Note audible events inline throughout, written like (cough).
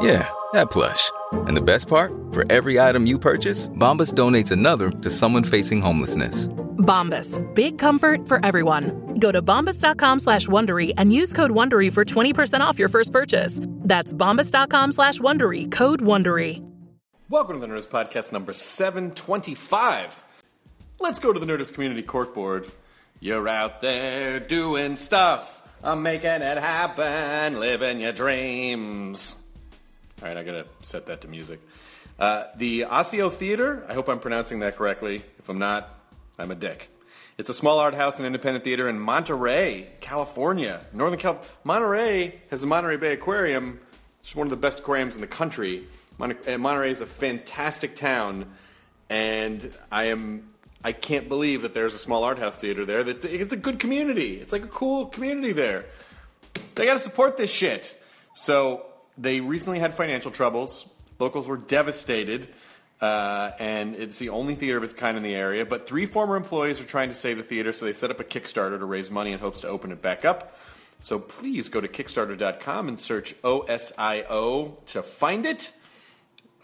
Yeah, that plush. And the best part? For every item you purchase, Bombas donates another to someone facing homelessness. Bombas. Big comfort for everyone. Go to bombas.com slash Wondery and use code Wondery for 20% off your first purchase. That's bombas.com slash Wondery. Code Wondery. Welcome to the Nerdist Podcast number 725. Let's go to the Nerdist Community Corkboard. You're out there doing stuff. I'm making it happen, living your dreams. All right, I gotta set that to music. Uh, the Osio Theater, I hope I'm pronouncing that correctly. If I'm not, I'm a dick. It's a small art house and independent theater in Monterey, California. Northern California. Monterey has the Monterey Bay Aquarium. It's one of the best aquariums in the country. Mon- uh, Monterey is a fantastic town, and I am I can't believe that there's a small art house theater there. That it's a good community. It's like a cool community there. They got to support this shit. So they recently had financial troubles. Locals were devastated, uh, and it's the only theater of its kind in the area. But three former employees are trying to save the theater, so they set up a Kickstarter to raise money in hopes to open it back up. So please go to Kickstarter.com and search OSIO to find it.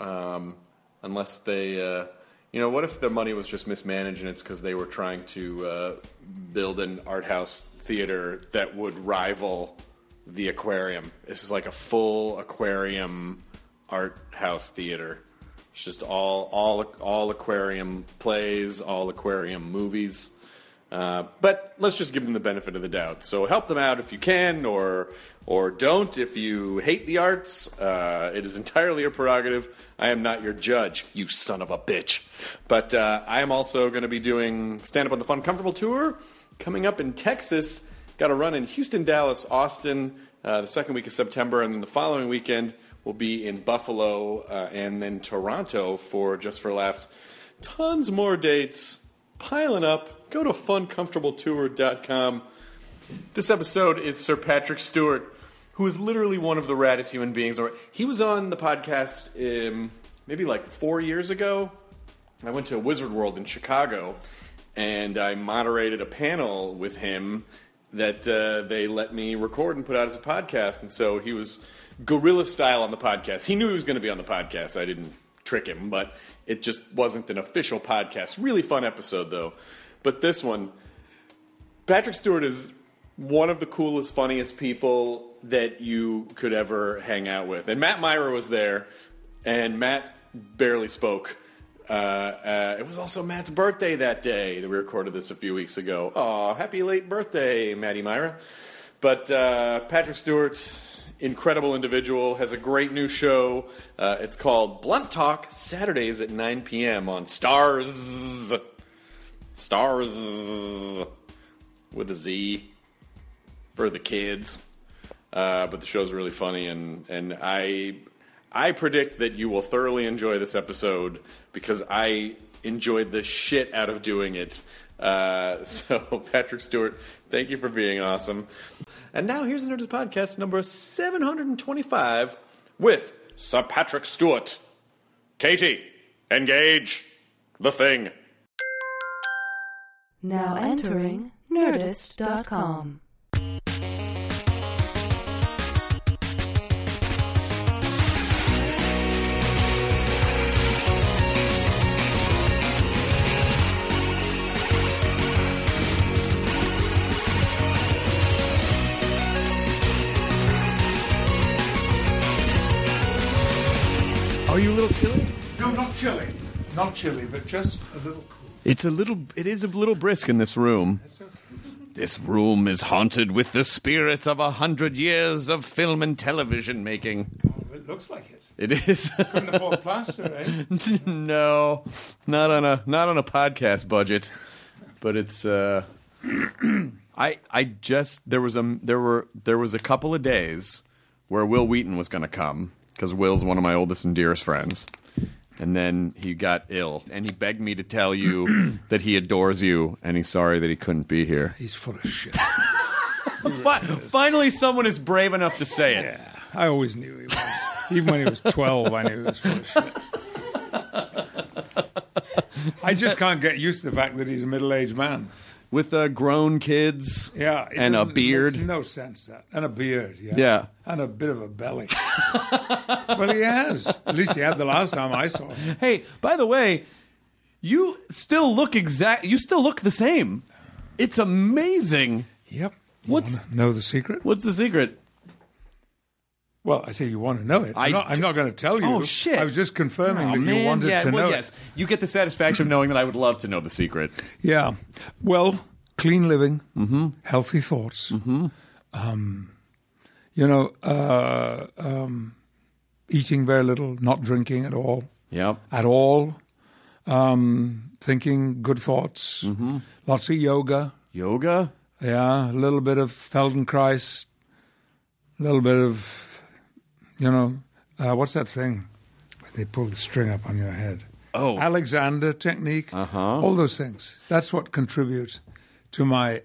Um, unless they, uh, you know, what if the money was just mismanaged and it's because they were trying to uh, build an art house theater that would rival the aquarium? This is like a full aquarium art house theater. It's just all all all aquarium plays, all aquarium movies. Uh, but let's just give them the benefit of the doubt. So help them out if you can, or or don't if you hate the arts. Uh, it is entirely your prerogative. I am not your judge, you son of a bitch. But uh, I am also going to be doing stand up on the Fun Comfortable tour coming up in Texas. Got a run in Houston, Dallas, Austin uh, the second week of September, and then the following weekend will be in Buffalo uh, and then Toronto for Just for Laughs. Tons more dates piling up. Go to funcomfortabletour.com. This episode is Sir Patrick Stewart, who is literally one of the raddest human beings. Or he was on the podcast um, maybe like four years ago. I went to Wizard World in Chicago, and I moderated a panel with him that uh, they let me record and put out as a podcast. And so he was guerrilla style on the podcast. He knew he was going to be on the podcast. I didn't trick him, but it just wasn't an official podcast. Really fun episode, though. But this one, Patrick Stewart is one of the coolest, funniest people that you could ever hang out with. And Matt Mira was there, and Matt barely spoke. Uh, uh, it was also Matt's birthday that day. That we recorded this a few weeks ago. Oh, happy late birthday, Matty Mira. But uh, Patrick Stewart, incredible individual, has a great new show. Uh, it's called Blunt Talk, Saturdays at 9 p.m. on Starz. Starz with a Z for the kids. Uh, but the show's really funny, and, and I I predict that you will thoroughly enjoy this episode because I enjoyed the shit out of doing it. Uh, (laughs) so, Patrick Stewart, thank you for being awesome. And now here's the Nerdist Podcast number 725 with Sir Patrick Stewart. Katie, engage the thing. Now entering Nerdist.com. Are you a little chilly? No, not chilly. Not chilly, but just a little cool. It's a little, it is a little brisk in this room. This room is haunted with the spirits of a hundred years of film and television making. It looks like it. It is. Couldn't afford plaster, eh? (laughs) no, not on a not on a podcast budget, but it's. Uh, (clears throat) I I just there was a there were there was a couple of days where Wil Wheaton was going to come because Will's one of my oldest and dearest friends, and then he got ill and he begged me to tell you (clears throat) that he adores you and he's sorry that he couldn't be here. He's full of shit. (laughs) Fi- finally, someone is brave enough to say it. Yeah, I always knew he was. Even when he was 12, I knew he was full of shit. I just can't get used to the fact that he's a middle aged man. With uh, grown kids, Yeah, and a beard. Makes no sense that and a beard. Yeah, Yeah. and a bit of a belly. (laughs) well, he has. At least he had the last time I saw him. Hey, by the way, you still look exact. You still look the same. It's amazing. Yep. What's- know the secret? What's the secret? Well, I say you want to know it. I I'm not, I'm not going to tell you. Oh shit! I was just confirming Oh, that man. you wanted yeah, to well, know yes. it. You get the satisfaction of knowing that I would love to know the secret. Yeah. Well, clean living, healthy thoughts. Um, you know, uh, um, eating very little, not drinking at all, Yep. at all. Um, thinking good thoughts. Lots of yoga. Yoga. Yeah, a little bit of Feldenkrais. A little bit of, you know, uh, what's that thing? Where they pull the string up on your head. Oh. Alexander technique. Uh-huh. All those things. That's what contributes to my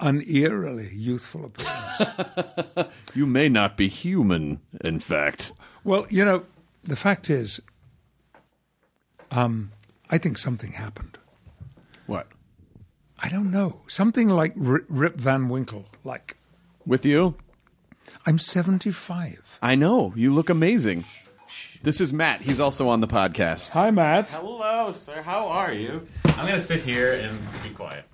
uneerily youthful appearance. (laughs) You may not be human. In fact. well, you know, the fact is, um, I think something happened. What? I don't know. Something like R- Rip Van Winkle. Like, With you? I'm 75. I know. You look amazing. This is Matt. He's also on the podcast. Hi, Matt. Hello, sir. How are you? I'm gonna sit here and be quiet.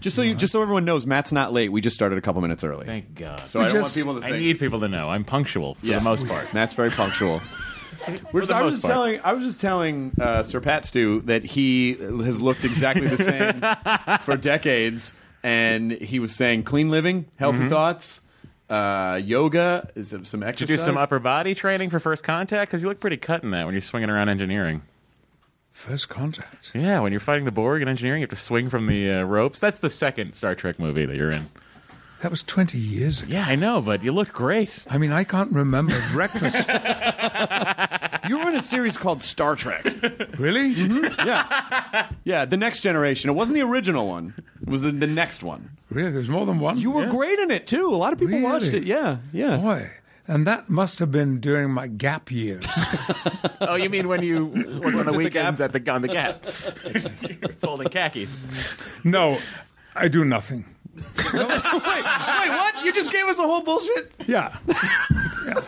Just so you, just so everyone knows, Matt's not late. We just started a couple minutes early. Thank God. so I don't want people to I need people to know I'm punctual for Yeah. the most part. Matt's very punctual. (laughs) We're just, the I was most just part. telling I was just telling uh, Sir Pat Stew that he has looked exactly the same (laughs) for decades, and he was saying clean living, healthy thoughts, uh, yoga, is it some Did exercise. you do some upper body training for first contact? Because you look pretty cut in that when you're swinging around engineering. First contact. Yeah, when you're fighting the Borg in engineering, you have to swing from the uh, ropes. That's the second Star Trek movie that you're in. That was 20 years ago. Yeah, I know, but you looked great. I mean, I can't remember breakfast. (laughs) You were in a series called Star Trek. really? Mm-hmm. yeah, yeah, the next generation. It wasn't the original one. It was the, the next one. Really? There's more than one? You were great in it too. A lot of people Really? watched it. Yeah, yeah. Boy. And that must have been during my gap years. (laughs) Oh, you mean when you work on the (laughs) the weekends Gap? at the on the Gap, You're folding khakis? no, I do nothing. Wait, wait, what? You just gave us a whole bullshit. Yeah. yeah.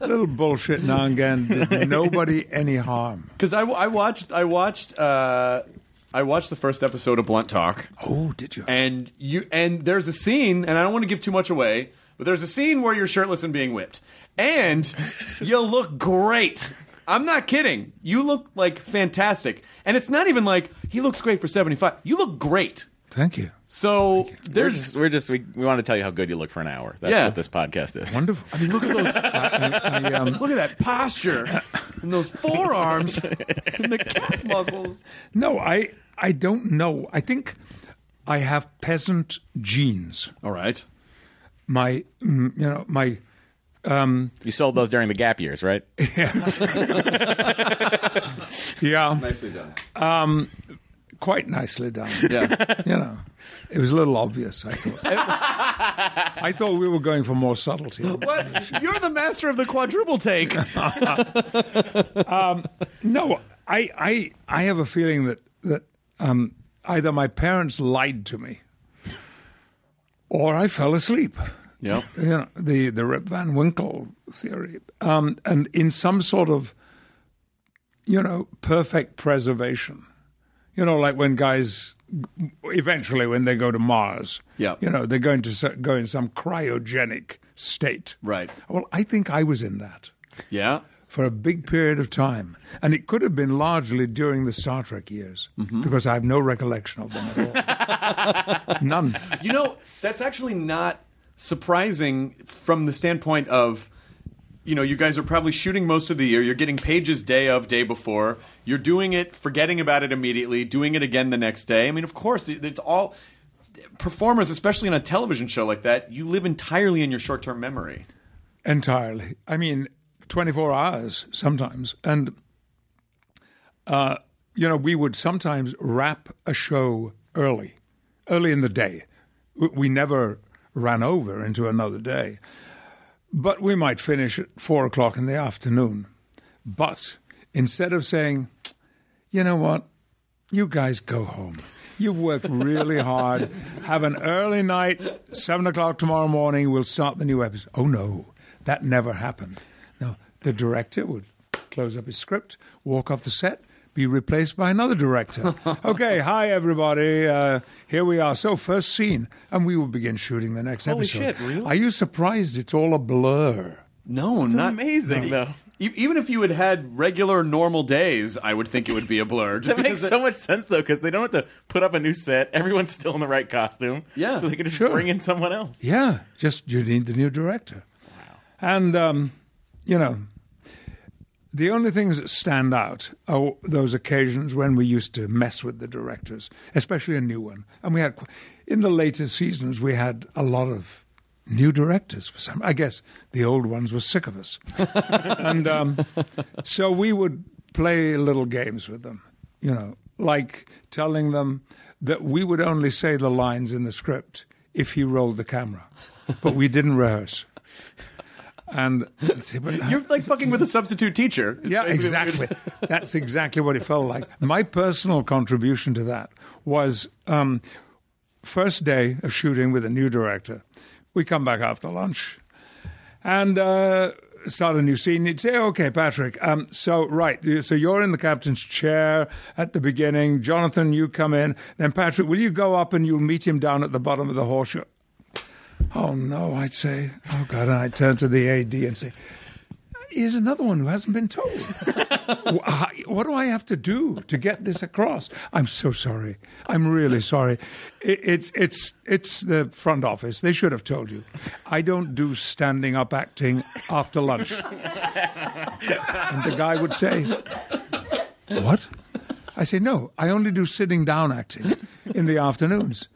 Little bullshit now and did nobody any harm. Because I, I watched I watched uh, I watched the first episode of Blunt Talk, Oh, did you? and you and there's a scene, and I don't want to give too much away, but there's a scene where you're shirtless and being whipped, and (laughs) you look great. I'm not kidding. You look like fantastic, and it's not even like he looks great for 75. You look great. Thank you. So We're there's just, we're just we, we want to tell you how good you look for an hour. That's Yeah. what this podcast is. Wonderful. I mean, look at those. I, um, Look at that posture and those forearms and the calf muscles. no, I, I don't know. I think I have peasant genes. All right. My, mm, you know, my You sold those during the Gap years, right? (laughs) Yeah. (laughs) Yeah, Nicely done. Quite nicely done. Yeah. (laughs) You know, it was a little obvious. I thought. (laughs) I thought we were going for more subtlety. (laughs) What? You're the master of the quadruple take. No, I, I, I have a feeling that that um, either my parents lied to me, or I fell asleep. Yeah. You know, the the Rip Van Winkle theory, um, and in some sort of, you know, perfect preservation. You know, like when guys eventually when they go to Mars, Yeah. you know, they're going to go in some cryogenic state. Right. Well, I think I was in that Yeah. for a big period of time. And it could have been largely during the Star Trek years mm-hmm. because I have no recollection of them at all. (laughs) None. You know, that's actually not surprising from the standpoint of, you know, you guys are probably shooting most of the year. You're getting pages day of, day before. You're doing it, forgetting about it immediately, doing it again the next day. I mean, of course, it's all. Performers, especially in a television show like that, you live entirely in your short term memory. Entirely. I mean, 24 hours sometimes. And, uh, you know, we would sometimes wrap a show early, early in the day. We never ran over into another day. But we might finish at four o'clock in the afternoon. But instead of saying, you know what, you guys go home. You've worked really (laughs) hard. Have an early night, seven o'clock tomorrow morning, we'll start the new episode. Oh no, that never happened. No, the director would close up his script, walk off the set, be replaced by another director. (laughs) okay, hi everybody. Uh, here we are. So first scene, and we will begin shooting the next Holy episode. shit, really? Are you surprised? It's all a blur. No, It's not amazing, though. E- Even if you had had regular, normal days, I would think it would be a blur. (laughs) Just That makes because so much sense though, because they don't have to put up a new set. Everyone's still in the right costume. Yeah. so they can just Sure. bring in someone else. Yeah, just you need the new director. And, um, you know, the only things that stand out are those occasions when we used to mess with the directors, especially a new one. And we had, qu- in the later seasons, we had a lot of new directors for some. I guess the old ones were sick of us. (laughs) and um, so we would play little games with them, you know, like telling them that we would only say the lines in the script if he rolled the camera, but we didn't rehearse. And "But You're like fucking with a substitute teacher. Yeah, basically what you're- exactly. (laughs) That's exactly what it felt like. My personal contribution to that was um, first day of shooting with a new director. We come back after lunch and uh, start a new scene. You'd say, "Okay, Patrick. Um, so right, so you're in the captain's chair at the beginning. Jonathan, you come in. Then Patrick, will you go up and you'll meet him down at the bottom of the horseshoe?" Oh no, I'd say, "Oh God!" And I'd turn to the AD and say. Here's another one who hasn't been told. (laughs) What do I have to do to get this across? I'm so sorry. I'm really sorry. It, it's it's it's the front office. They should have told you. I don't do standing up acting after lunch. and the guy would say, "What?" I say, "No, I only do sitting down acting in the afternoons."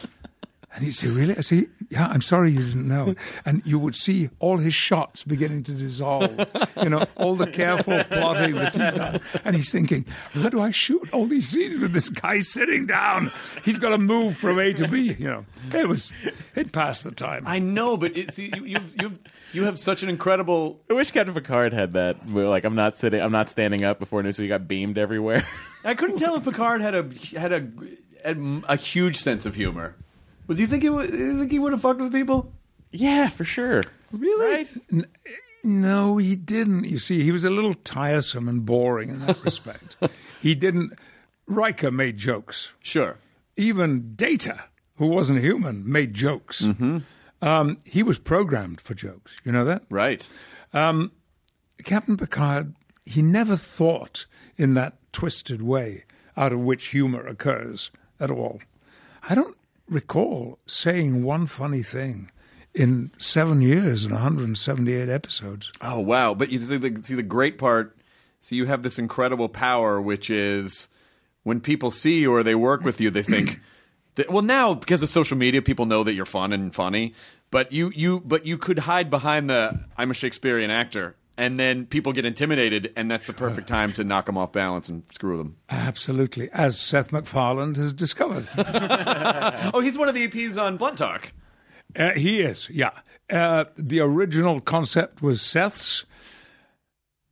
And he'd say, Really? I say, Yeah, I'm sorry you didn't know. (laughs) And you would see all his shots beginning to dissolve, you know, all the careful plotting that he'd done. And he's thinking, How do I shoot all these scenes with this guy sitting down? He's got to move from A to B, you know. It was, it passed the time. I know, but it, see, you, you've, you've, you have such an incredible. I wish Captain Picard had that. Where like I'm not sitting, I'm not standing up before news, so you got beamed everywhere. I couldn't tell if Picard had a had a had a huge sense of humor. Would you think he would? You think he would have fucked with people? yeah, for sure. Really? No, he didn't. You see, he was a little tiresome and boring in that respect. (laughs) he didn't. Riker made jokes. Sure. even Data, who wasn't human, made jokes. Um, he was programmed for jokes. You know that? Right. Captain Picard, he never thought in that twisted way out of which humor occurs at all. I don't recall saying one funny thing in seven years and 178 episodes. Oh wow! But you see the see the great part. So you have this incredible power, which is when people see you or they work with you, they think. (clears throat) That, well, now because of social media, people know that you're fun and funny. But you you but you could hide behind the I'm a Shakespearean actor, and then people get intimidated, and that's the perfect time to knock them off balance and screw them. Absolutely, as Seth MacFarlane has discovered. (laughs) Oh, he's one of the EPs on Blunt Talk. Uh, he is, yeah. Uh, the original concept was Seth's,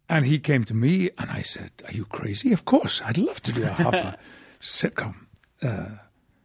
and he came to me, and I said, "Are you crazy? Of course, I'd love to do a half (laughs) sitcom. Uh,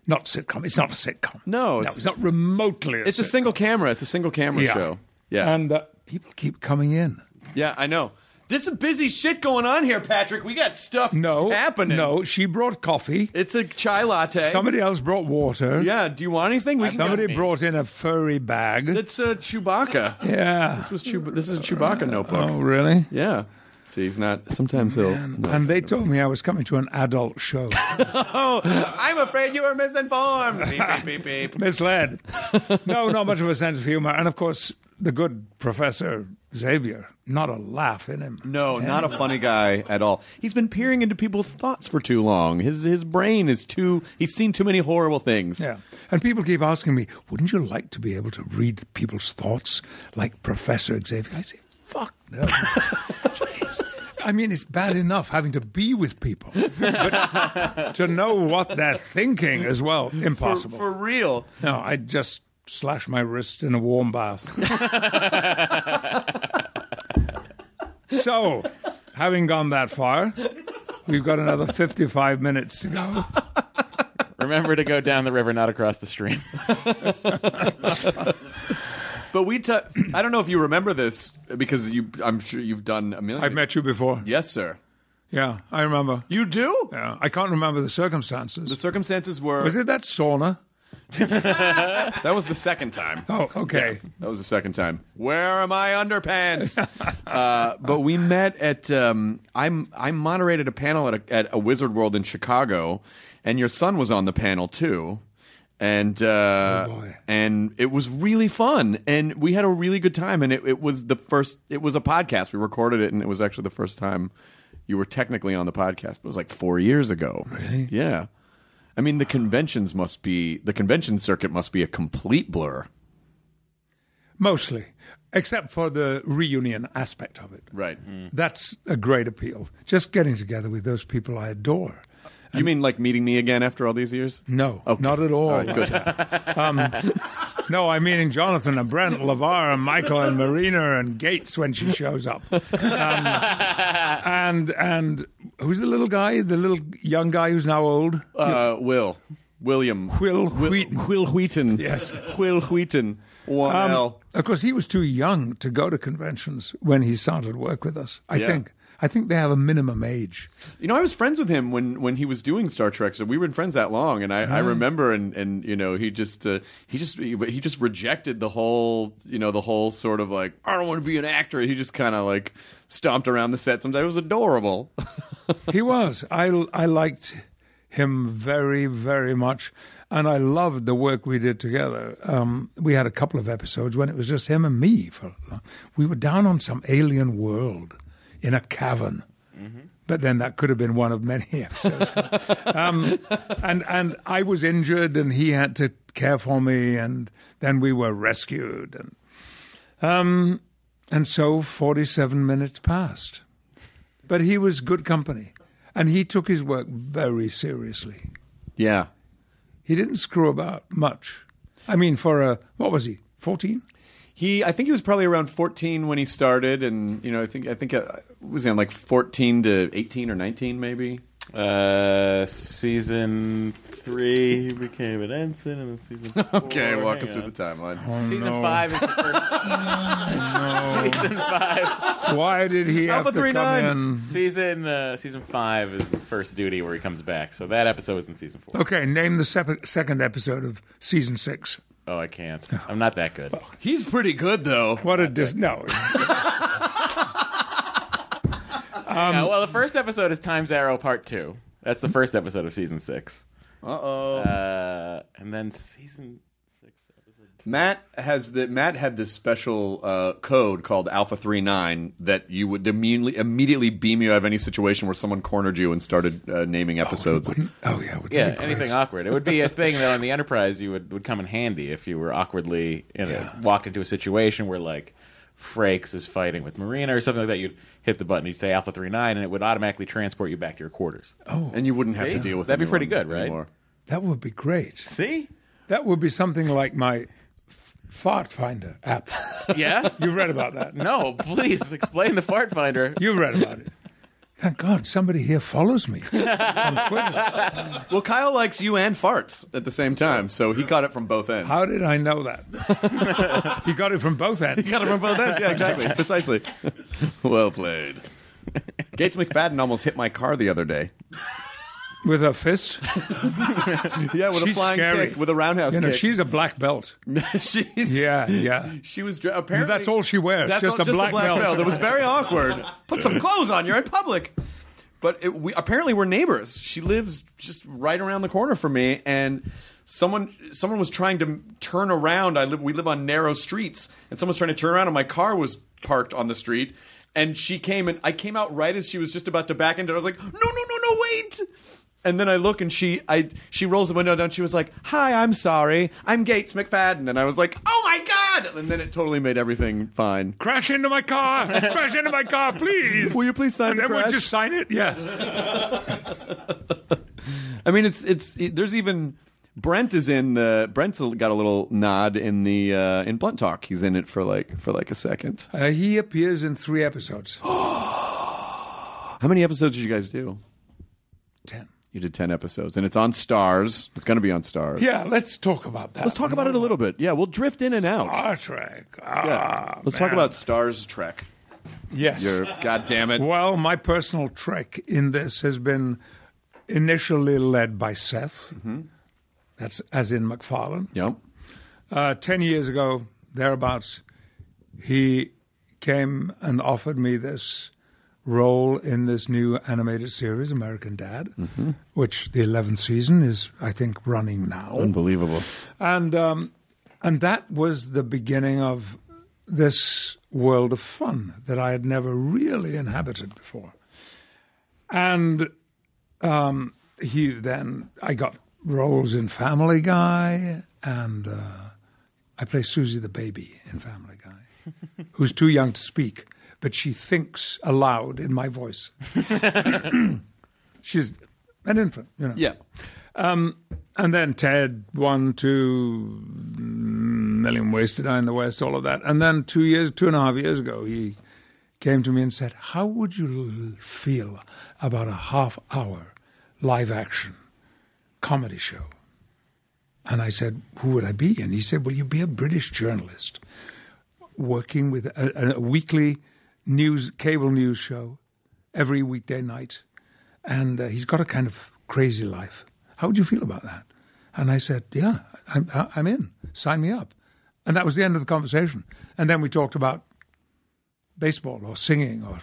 not sitcom. It's not a sitcom. No, no, it's- it's, not remotely. A It's a single camera. It's a single camera Yeah. show. Yeah, and uh, people keep coming in. Yeah, I know. This is busy shit going on here, Patrick. We got stuff No, happening. No, she brought coffee. It's a chai latte. Somebody else brought water. yeah, do you want anything? We Somebody brought in a furry bag. It's uh, Chewbacca. yeah. This was Chew- This is a Chewbacca notebook. Oh, really? Yeah. See, he's not. Sometimes he'll. No. and they told me I was coming to an adult show. (laughs) oh, I'm afraid you were misinformed. beep, beep, beep, beep. (laughs) Misled. No, not much of a sense of humor. And of course, the good Professor Xavier, not a laugh in him. No, eh? not a funny guy at all. He's been peering into people's thoughts for too long. His his brain is too. He's seen too many horrible things. Yeah. And people keep asking me, wouldn't you like to be able to read people's thoughts like Professor Xavier? I say, fuck no. (laughs) I mean, it's bad enough having to be with people, but to know what they're thinking as well, For, impossible. for real. no, I just slash my wrist in a warm bath. (laughs) so, having gone that far, we've got another 55 minutes to go. Remember to go down the river, not across the stream. But we. T- I don't know if you remember this because you. I'm sure you've done a million. I've met you before. Yes, sir. Yeah, I remember. You do. Yeah, I can't remember the circumstances. The circumstances were. Was it that sauna? (laughs) That was the second time. Oh, okay. That was the second time. Where are my underpants? (laughs) uh, but we met at. Um, I'm I moderated a panel at a, at a Wizard World in Chicago, and your son was on the panel too. And uh, Oh, boy. and it was really fun, and we had a really good time. And it, it was the first. It was a podcast. We recorded it, and it was actually the first time you were technically on the podcast. But it was like four years ago. Really? Yeah. I mean, the conventions must be the convention circuit must be a complete blur. Mostly, except for the reunion aspect of it. Right. That's a great appeal. Just getting together with those people I adore. You mean like meeting me again after all these years? No, Okay. not at all. All right, good. (laughs) No, I'm meaning Jonathan and Brent, LeVar and Michael and Marina and Gates when she shows up. Um, and and who's the little guy? The little young guy who's now old? Uh, Will. William. Will Wil Wheaton. Wil Wheaton. Yes. Wil Wheaton. One Um, of course, he was too young to go to conventions when he started work with us. I Yeah. think. I think they have a minimum age. You know, I was friends with him when, when he was doing Star Trek. So we were friends that long, and I, I remember, and, and you know, he just uh, he just he, he just rejected the whole you know the whole sort of like I don't want to be an actor. He just kind of like stomped around the set. Sometimes it was adorable. (laughs) he was. I, I liked him very, very much. And I loved the work we did together. Um, we had a couple of episodes when it was just him and me. For we were down on some alien world in a cavern, but then that could have been one of many (laughs) episodes. um, and and I was injured, and he had to care for me, and then we were rescued, and um, and so forty-seven minutes passed. But he was good company, and he took his work very seriously. yeah. He didn't screw about much. I mean, for a what was he? Fourteen? He, I think he was probably around 14 when he started, and you know, I think I think uh, was he on like 14 to 18 or 19 maybe. Uh, season three, he became an ensign, and then season (laughs) four. Okay, walk hang us through on. the timeline. Season five is the first. (laughs) Season five. Why did he have Alpha to three come nine. in? Season uh, season five is first duty where he comes back. So that episode was in season four. Okay, name the sep- second episode of season six. Oh, I can't. I'm not that good. He's pretty good though. What a dis- no. (laughs) Yeah, well, the first episode is Time's Arrow Part Two. That's the first episode of season six. Uh-oh. Uh And then season six. Episode Matt has the Matt had this special uh, code called Alpha 39 that you would immediately immediately beam you out of any situation where someone cornered you and started uh, naming episodes. Wouldn't- oh yeah, wouldn't Yeah, it be anything awkward. It would be a thing that on the Enterprise you would, would come in handy if you were awkwardly you know, Yeah. walked into a situation where like Frakes is fighting with Marina or something like that. You'd hit the button, you'd say Alpha 39, and it would automatically transport you back to your quarters. Oh, and you wouldn't have See? to deal with That'd be pretty good, right? anymore. That would be great. See? That would be something like my fart finder app. (laughs) Yeah? You've read about that? no, please explain the fart finder. You've read about it. Thank God somebody here follows me (laughs) on Twitter. Well, Kyle likes you and farts at the same time, so he got it from both ends. How did I know that? (laughs) he got it from both ends. He got it from both ends. Yeah, exactly. (laughs) Precisely. well played. Gates McFadden almost hit my car the other day. With her fist. (laughs) Yeah, with a flying scary. kick, with a roundhouse You know, kick. she's a black belt. (laughs) she's, Yeah, yeah. She was apparently That's all she wears, That's just all- a black belt. It was very awkward. Put some clothes on. You're in public. But it, we apparently we're neighbors. She lives just right around the corner from me, and someone someone was trying to turn around. I live we live on narrow streets, and someone's trying to turn around, and my car was parked on the street. And she came, and I came out right as she was just about to back into. it. I was like, "No, no, no, no, wait!" And then I look, and she, I, she rolls the window down. She was like, "Hi, I'm sorry, I'm Gates McFadden," and I was like, "Oh my god!" And then it totally made everything fine. Crash into my car! (laughs) Crash into my car, please! Will you please sign and the then we'll crash? just sign it. Yeah. (laughs) I mean, it's it's it, there's even Brent is in the Brent's got a little nod in the uh, in Blunt Talk. He's in it for like for like a second. Uh, he appears in three episodes. (gasps) How many episodes did you guys do? You did ten episodes, and it's on Starz. It's going to be on Starz. Yeah, let's talk about that. Let's talk about it a little bit. Yeah, we'll drift in and out. Star Trek. Ah, Yeah, let's talk man. about Stars Trek. Yes. You're God damn it. Well, my personal trek in this has been initially led by Seth. That's as in MacFarlane. Yep. Uh, Ten years ago, thereabouts, he came and offered me this role in this new animated series, American Dad, which the 11th season is, I think, running now. Unbelievable. And um, and that was the beginning of this world of fun that I had never really inhabited before. And um, he then I got roles in Family Guy, and uh, I play Susie the baby in Family Guy, (laughs) who's too young to speak, but she thinks aloud in my voice. (laughs) She's an infant, you know. Yeah. Um, and then Ted, one, two, million ways to die in the West, all of that. And then two years, two and a half years ago, he came to me and said, "How would you feel about a half-hour live action comedy show?" And I said, "Who would I be?" And he said, "Well, you'd be a British journalist working with a, a weekly news cable news show every weekday night, and uh, he's got a kind of crazy life. How would you feel about that?" And I said, "Yeah, I'm, I'm in. Sign me up." And that was the end of the conversation. And then we talked about baseball or singing or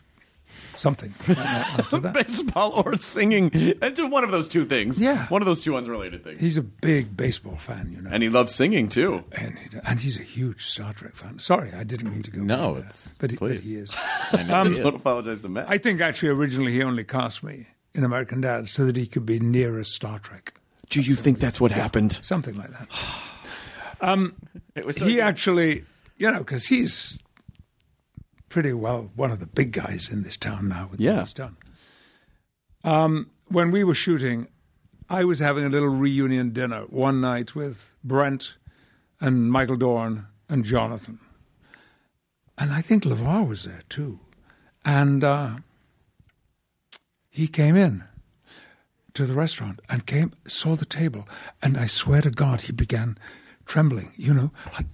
something. (laughs) after that. Baseball or singing. And just one of those two things. Yeah. One of those two unrelated things. He's a big baseball fan, you know. and he loves singing too. and, he, and he's a huge Star Trek fan. Sorry, I didn't mean to go. No, there, it's- but he, but he is. (laughs) I know Um, he is. Don't apologize to Matt. I think actually originally he only cast me in American Dad so that he could be nearer Star Trek, Do you think that's what happened? something like that. (sighs) It was so he good. actually, you know, because he's pretty well one of the big guys in this town now with Yeah. what he's done. Um, when we were shooting, I was having a little reunion dinner one night with Brent and Michael Dorn and Jonathan. And I think LeVar was there too. And uh, he came in to the restaurant and came, saw the table, and I swear to God, he began trembling, you know, like.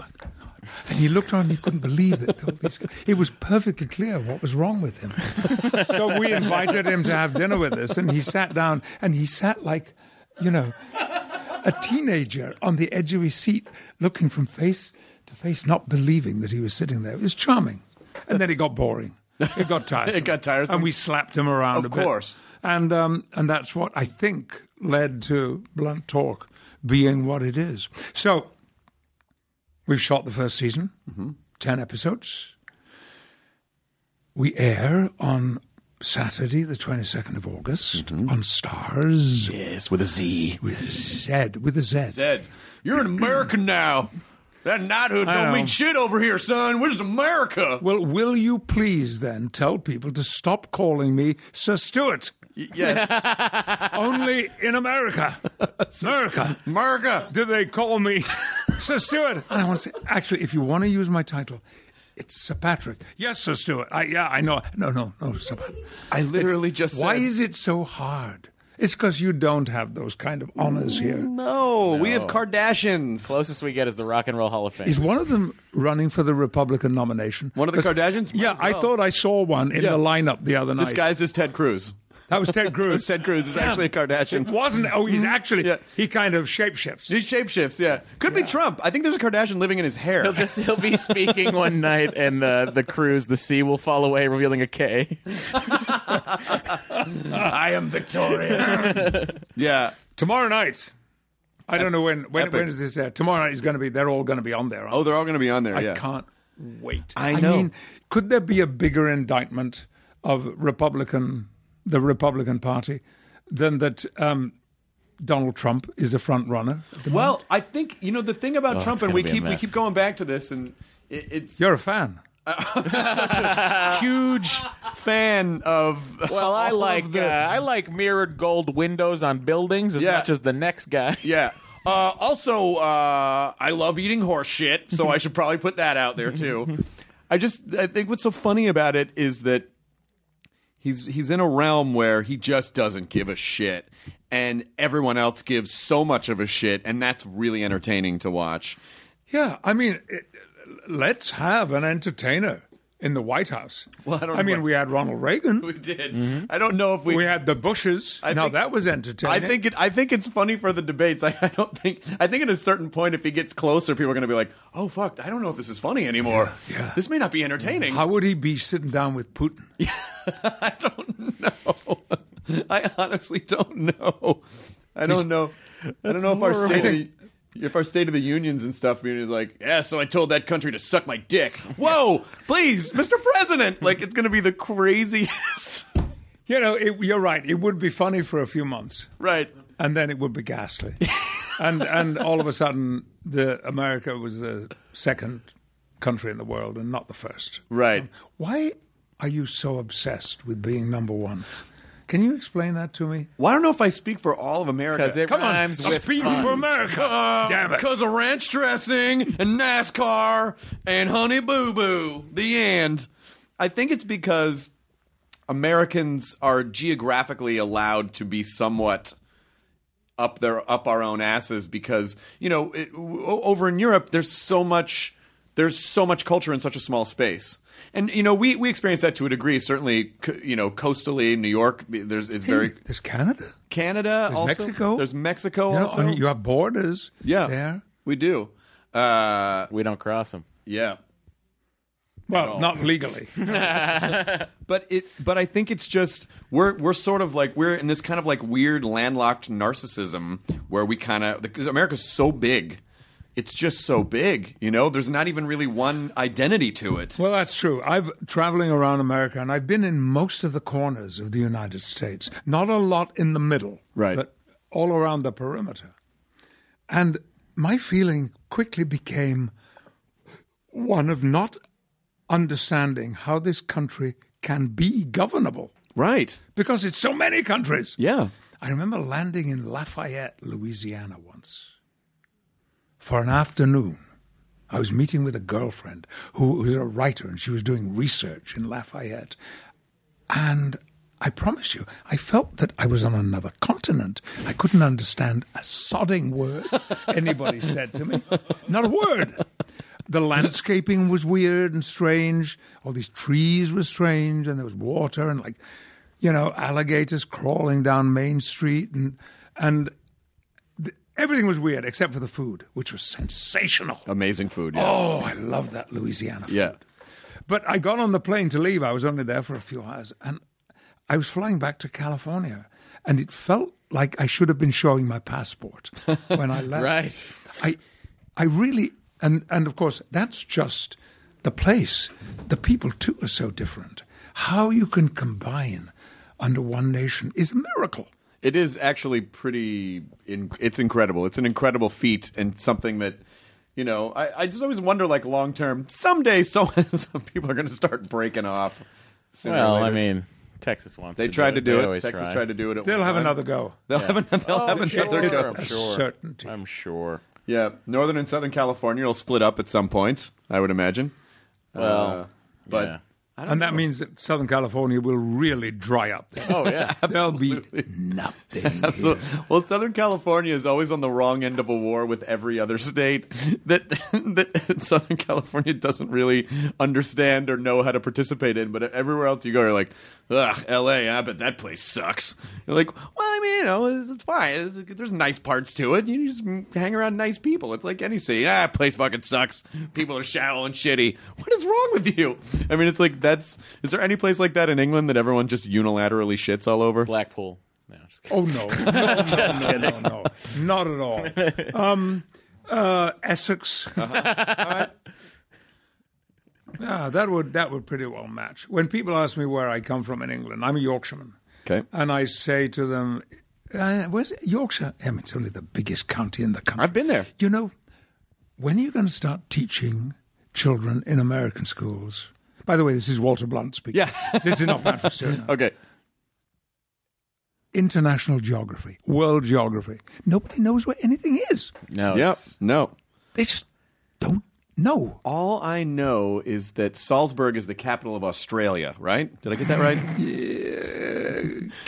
And he looked around and he couldn't believe these, it was perfectly clear what was wrong with him. (laughs) so we invited him to have dinner with us, and he sat down, and he sat like, you know, a teenager on the edge of his seat, looking from face to face, not believing that he was sitting there. It was charming. And then it got boring. It got (laughs) tiresome. It got tiresome. And we slapped him around Of a bit. course. And, um, and that's what I think led to Blunt Talk being what it is. So we've shot the first season, Mm-hmm. 10 episodes. We air on Saturday, the 22nd of August, Mm-hmm. on Starz Yes, with a Z. with a Z, with a Z. Said, you're an American now. That knighthood I don't know. mean shit over here, son. Where's America? Well, will you please then tell people to stop calling me Sir Stewart? Yes, (laughs) Only in America. (laughs) America. America. Do they call me (laughs) Sir Stewart? And I want to say, actually, if you want to use my title, it's Sir Patrick. Yes, Sir Stewart. I, yeah, I know. No, no, no, Sir Patrick. I literally just Why said- is it so hard? It's because you don't have those kind of honors here. No, we have Kardashians. Closest we get is the Rock and Roll Hall of Fame. Is one of them running for the Republican nomination? One of the 'Cause- Kardashians? Might Yeah, as I well. thought I saw one in Yeah. the lineup the other night. Disguised as Ted Cruz. That was Ted Cruz. Ted Cruz is actually a Kardashian. Wasn't oh he's actually Yeah. he kind of shapeshifts. He shapeshifts, yeah. Could be Trump. I think there's a Kardashian living in his hair. He'll just he'll be (laughs) speaking one night, and uh, the Cruz, the sea will fall away, revealing a K. (laughs) I am victorious. yeah. Tomorrow night. I don't know when when, Epic. when is this uh, tomorrow night is going to be they're all going to be on there. Oh, they're all going to be on there. I yeah. can't wait. I know. mean, could there be a bigger indictment of Republican, the Republican Party, than that um, Donald Trump is a front runner? at the moment? Well, I think you know the thing about Oh, Trump, and we keep we keep going back to this, and it, it's you're a fan. (laughs) huge fan of. (laughs) Well, I like the- uh, I like mirrored gold windows on buildings as Yeah. much as the next guy. (laughs) Yeah. Uh, also, uh, I love eating horse shit, so I should probably put that out there too. I just I think what's so funny about it is that he's he's in a realm where he just doesn't give a shit, and everyone else gives so much of a shit, and that's really entertaining to watch. Yeah, I mean, it, let's have an entertainer in the White House. Well, I don't know. I mean, what- we had Ronald Reagan. (laughs) We did. I don't know if we. We had the Bushes. I now think- that was entertaining. I think it. I think it's funny for the debates. (laughs) I, I don't think. I think at a certain point, if he gets closer, people are going to be like, "Oh fuck, I don't know if this is funny anymore. Yeah. This may not be entertaining." How would he be sitting down with Putin? (laughs) I don't know. I honestly don't know. I don't know. I don't know if our state if our state of the unions and stuff is like, yeah. So I told that country to suck my dick. Whoa, please, Mr. President. Like it's going to be the craziest. You know, it, you're right. It would be funny for a few months, right. and then it would be ghastly. and and all of a sudden, the America was the second country in the world and not the first. Right. Why are you so obsessed with being number one? Can you explain that to me? Well, I don't know if I speak for all of America. Because it Come on, rhymes with speak fun. for America. Damn it! Because of ranch dressing and NASCAR and Honey Boo Boo. The end. I think it's because Americans are geographically allowed to be somewhat up their up our own asses because you know it, w- over in Europe there's so much there's so much culture in such a small space. And you know we, we experience that to a degree. Certainly, you know, coastally New York, there's it's very Hey, there's Canada. Canada, There's also. Mexico. There's Mexico You know, also. you have borders. yeah, there. we do. Uh, We don't cross them. yeah, Well, not legally. (laughs) but it. But I think it's just we're we're sort of like we're in this kind of like weird landlocked narcissism where we kind of because America's so big. It's just so big, you know. There's not even really one identity to it. Well, that's true. I've traveling around America, and I've been in most of the corners of the United States. Not a lot in the middle, Right. But all around the perimeter. And my feeling quickly became one of not understanding how this country can be governable Right? because it's so many countries. Yeah. I remember landing in Lafayette, Louisiana once for an afternoon. I was meeting with a girlfriend who was a writer and she was doing research in Lafayette. And I promise you, I felt that I was on another continent. I couldn't understand a sodding word (laughs) anybody said to me. Not a word. The landscaping was weird and strange. All these trees were strange, and there was water and like, you know, alligators crawling down Main Street, and and everything was weird except for the food, which was sensational. Amazing food. Yeah. Oh, I love that Louisiana food. yeah. But I got on the plane to leave. I was only there for a few hours, and I was flying back to California, and it felt like I should have been showing my passport (laughs) when I left. Right. I, I really, and and of course that's just the place. The people too are so different. How you can combine under one nation is a miracle. It is actually pretty. In, it's incredible. It's an incredible feat and something that, you know, I, I just always wonder, like long term, someday, so, (laughs) some people are going to start breaking off. sooner Well, I mean, Texas wants. they to tried do to do They it. Texas try. tried to do it. At They'll one have time. another go. They'll have, an, they'll have sure, another go. I'm a sure. certainty. I'm sure. Yeah, Northern and Southern California will split up at some point. I would imagine. Well, Uh, but yeah. And that means that Southern California will really dry up. There. Oh yeah. (laughs) There'll be nothing. So, (laughs) here. well, Southern California is always on the wrong end of a war with every other state (laughs) that that Southern California doesn't really understand or know how to participate in. But everywhere else you go, you're like, ugh, L.A. I bet that place sucks. You're like, well, I mean, you know, it's, it's fine. It's, there's nice parts to it. You just hang around nice people. It's like any city. Ah, place fucking sucks. People are shallow and shitty. What is wrong with you? I mean, it's like that's. Is there any place like that in England that everyone just unilaterally shits all over? Blackpool. No, just kidding. Oh no, (laughs) no, no, no, no, no, not at all. Um, uh, Essex. Ah, that would that would pretty well match. When people ask me where I come from in England, I'm a Yorkshireman, Okay. and I say to them, uh, "Where's it? Yorkshire? I mean, it's only the biggest county in the country. I've been there. You know, when are you going to start teaching children in American schools? By the way, this is Walter Blunt speaking. Yeah. (laughs) this is not Patrick Stewart. Okay. International geography, world geography. Nobody knows where anything is. No. Yep. it's- No. They just don't know. All I know is that Salzburg is the capital of Australia, right? Did I get that right? (laughs)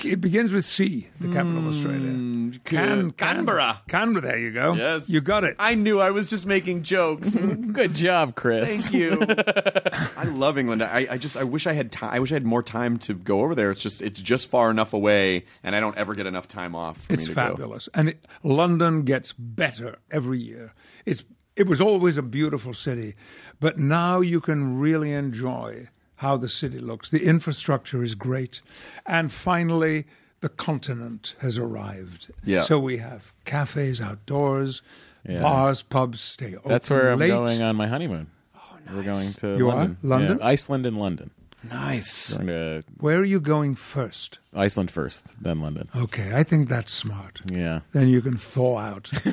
It begins with C, the capital of Australia. Hmm, can, Canberra. Canberra, there you go. Yes. You got it. I knew I was just making jokes. (laughs) Good job, Chris. Thank you. (laughs) I love England. I, I just I wish I had time. I wish I had more time to go over there. It's just it's just far enough away, and I don't ever get enough time off. For It's me to go. fabulous. And it, London gets better every year. It's it was always a beautiful city, but now you can really enjoy how the city looks. The infrastructure is great. And finally the continent has arrived. Yeah. So we have cafes outdoors, Yeah. bars, pubs stay open. That's where I'm late. going on my honeymoon. Oh, nice. We're going to You are? London. London? Yeah, Iceland and London. Nice. Going to Where are you going first? Iceland first, then London. Okay, I think that's smart. Yeah. Then you can thaw out. (laughs)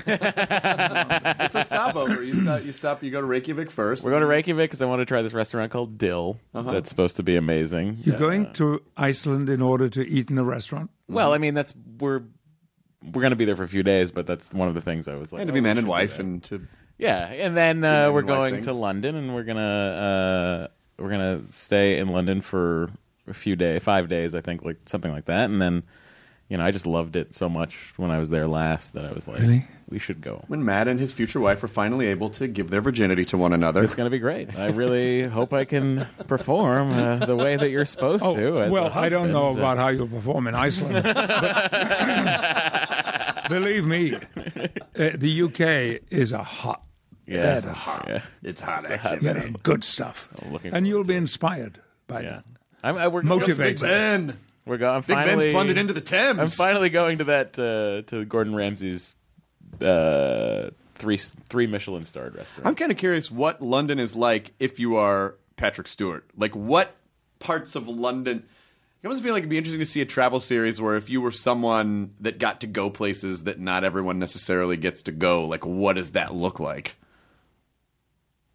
It's a stopover. You stop. You stop. You go to Reykjavik first. We're going to Reykjavik because I want to try this restaurant called Dill. That's supposed to be amazing. You're going to Iceland in order to eat in a restaurant? Well, I mean, that's we're we're going to be there for a few days, but that's one of the things I was like, and to oh, be we man and wife, and to yeah, and then uh, we're wife going things. to London, and we're gonna uh, we're gonna stay in London for a few days, five days, I think, like something like that, and then. You know, I just loved it so much when I was there last that I was like, Really? we should go. when Matt and his future wife are finally able to give their virginity to one another. It's going to be great. I really (laughs) hope I can perform uh, the way that you're supposed Oh, to. as well, I don't know about how you'll perform in Iceland. (laughs) (laughs) believe me, uh, the UK is a hot, Yeah, it's hot. yeah, it's hot. hot actually. You know, good stuff. And you'll be inspired by yeah. that. I'm, I, we're Motivate. Big Ben. We're going. Big finally, Ben's plundered into the Thames. I'm finally going to that uh, to Gordon Ramsay's uh, three three Michelin starred restaurant. I'm kind of curious what London is like if you are Patrick Stewart. Like, what parts of London? I almost feel like it'd be interesting to see a travel series where if you were someone that got to go places that not everyone necessarily gets to go, like, what does that look like?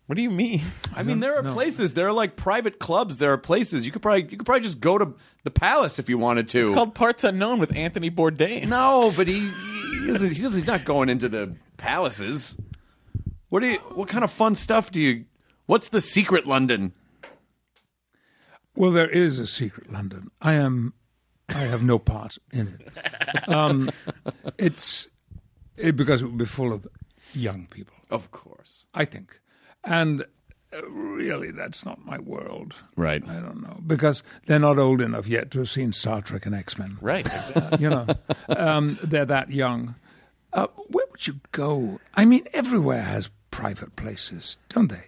What do you mean? I, mean, there are places. There are like private clubs. There are places you could probably you could probably just go to the palace if you wanted to. It's called Parts Unknown with Anthony Bourdain. no, but he he isn't, he doesn't- he's not going into the palaces. What do you? What kind of fun stuff do you? What's the secret London? Well, there is a secret London. I am. I have no part in it. Um, it's it, because it would be full of young people. Of course. I think, and uh, really, that's not my world. Right. I don't know because they're not old enough yet to have seen Star Trek and X Men. Right. (laughs) you know, um, they're that young. Uh, where would you go? I mean, everywhere has private places, don't they?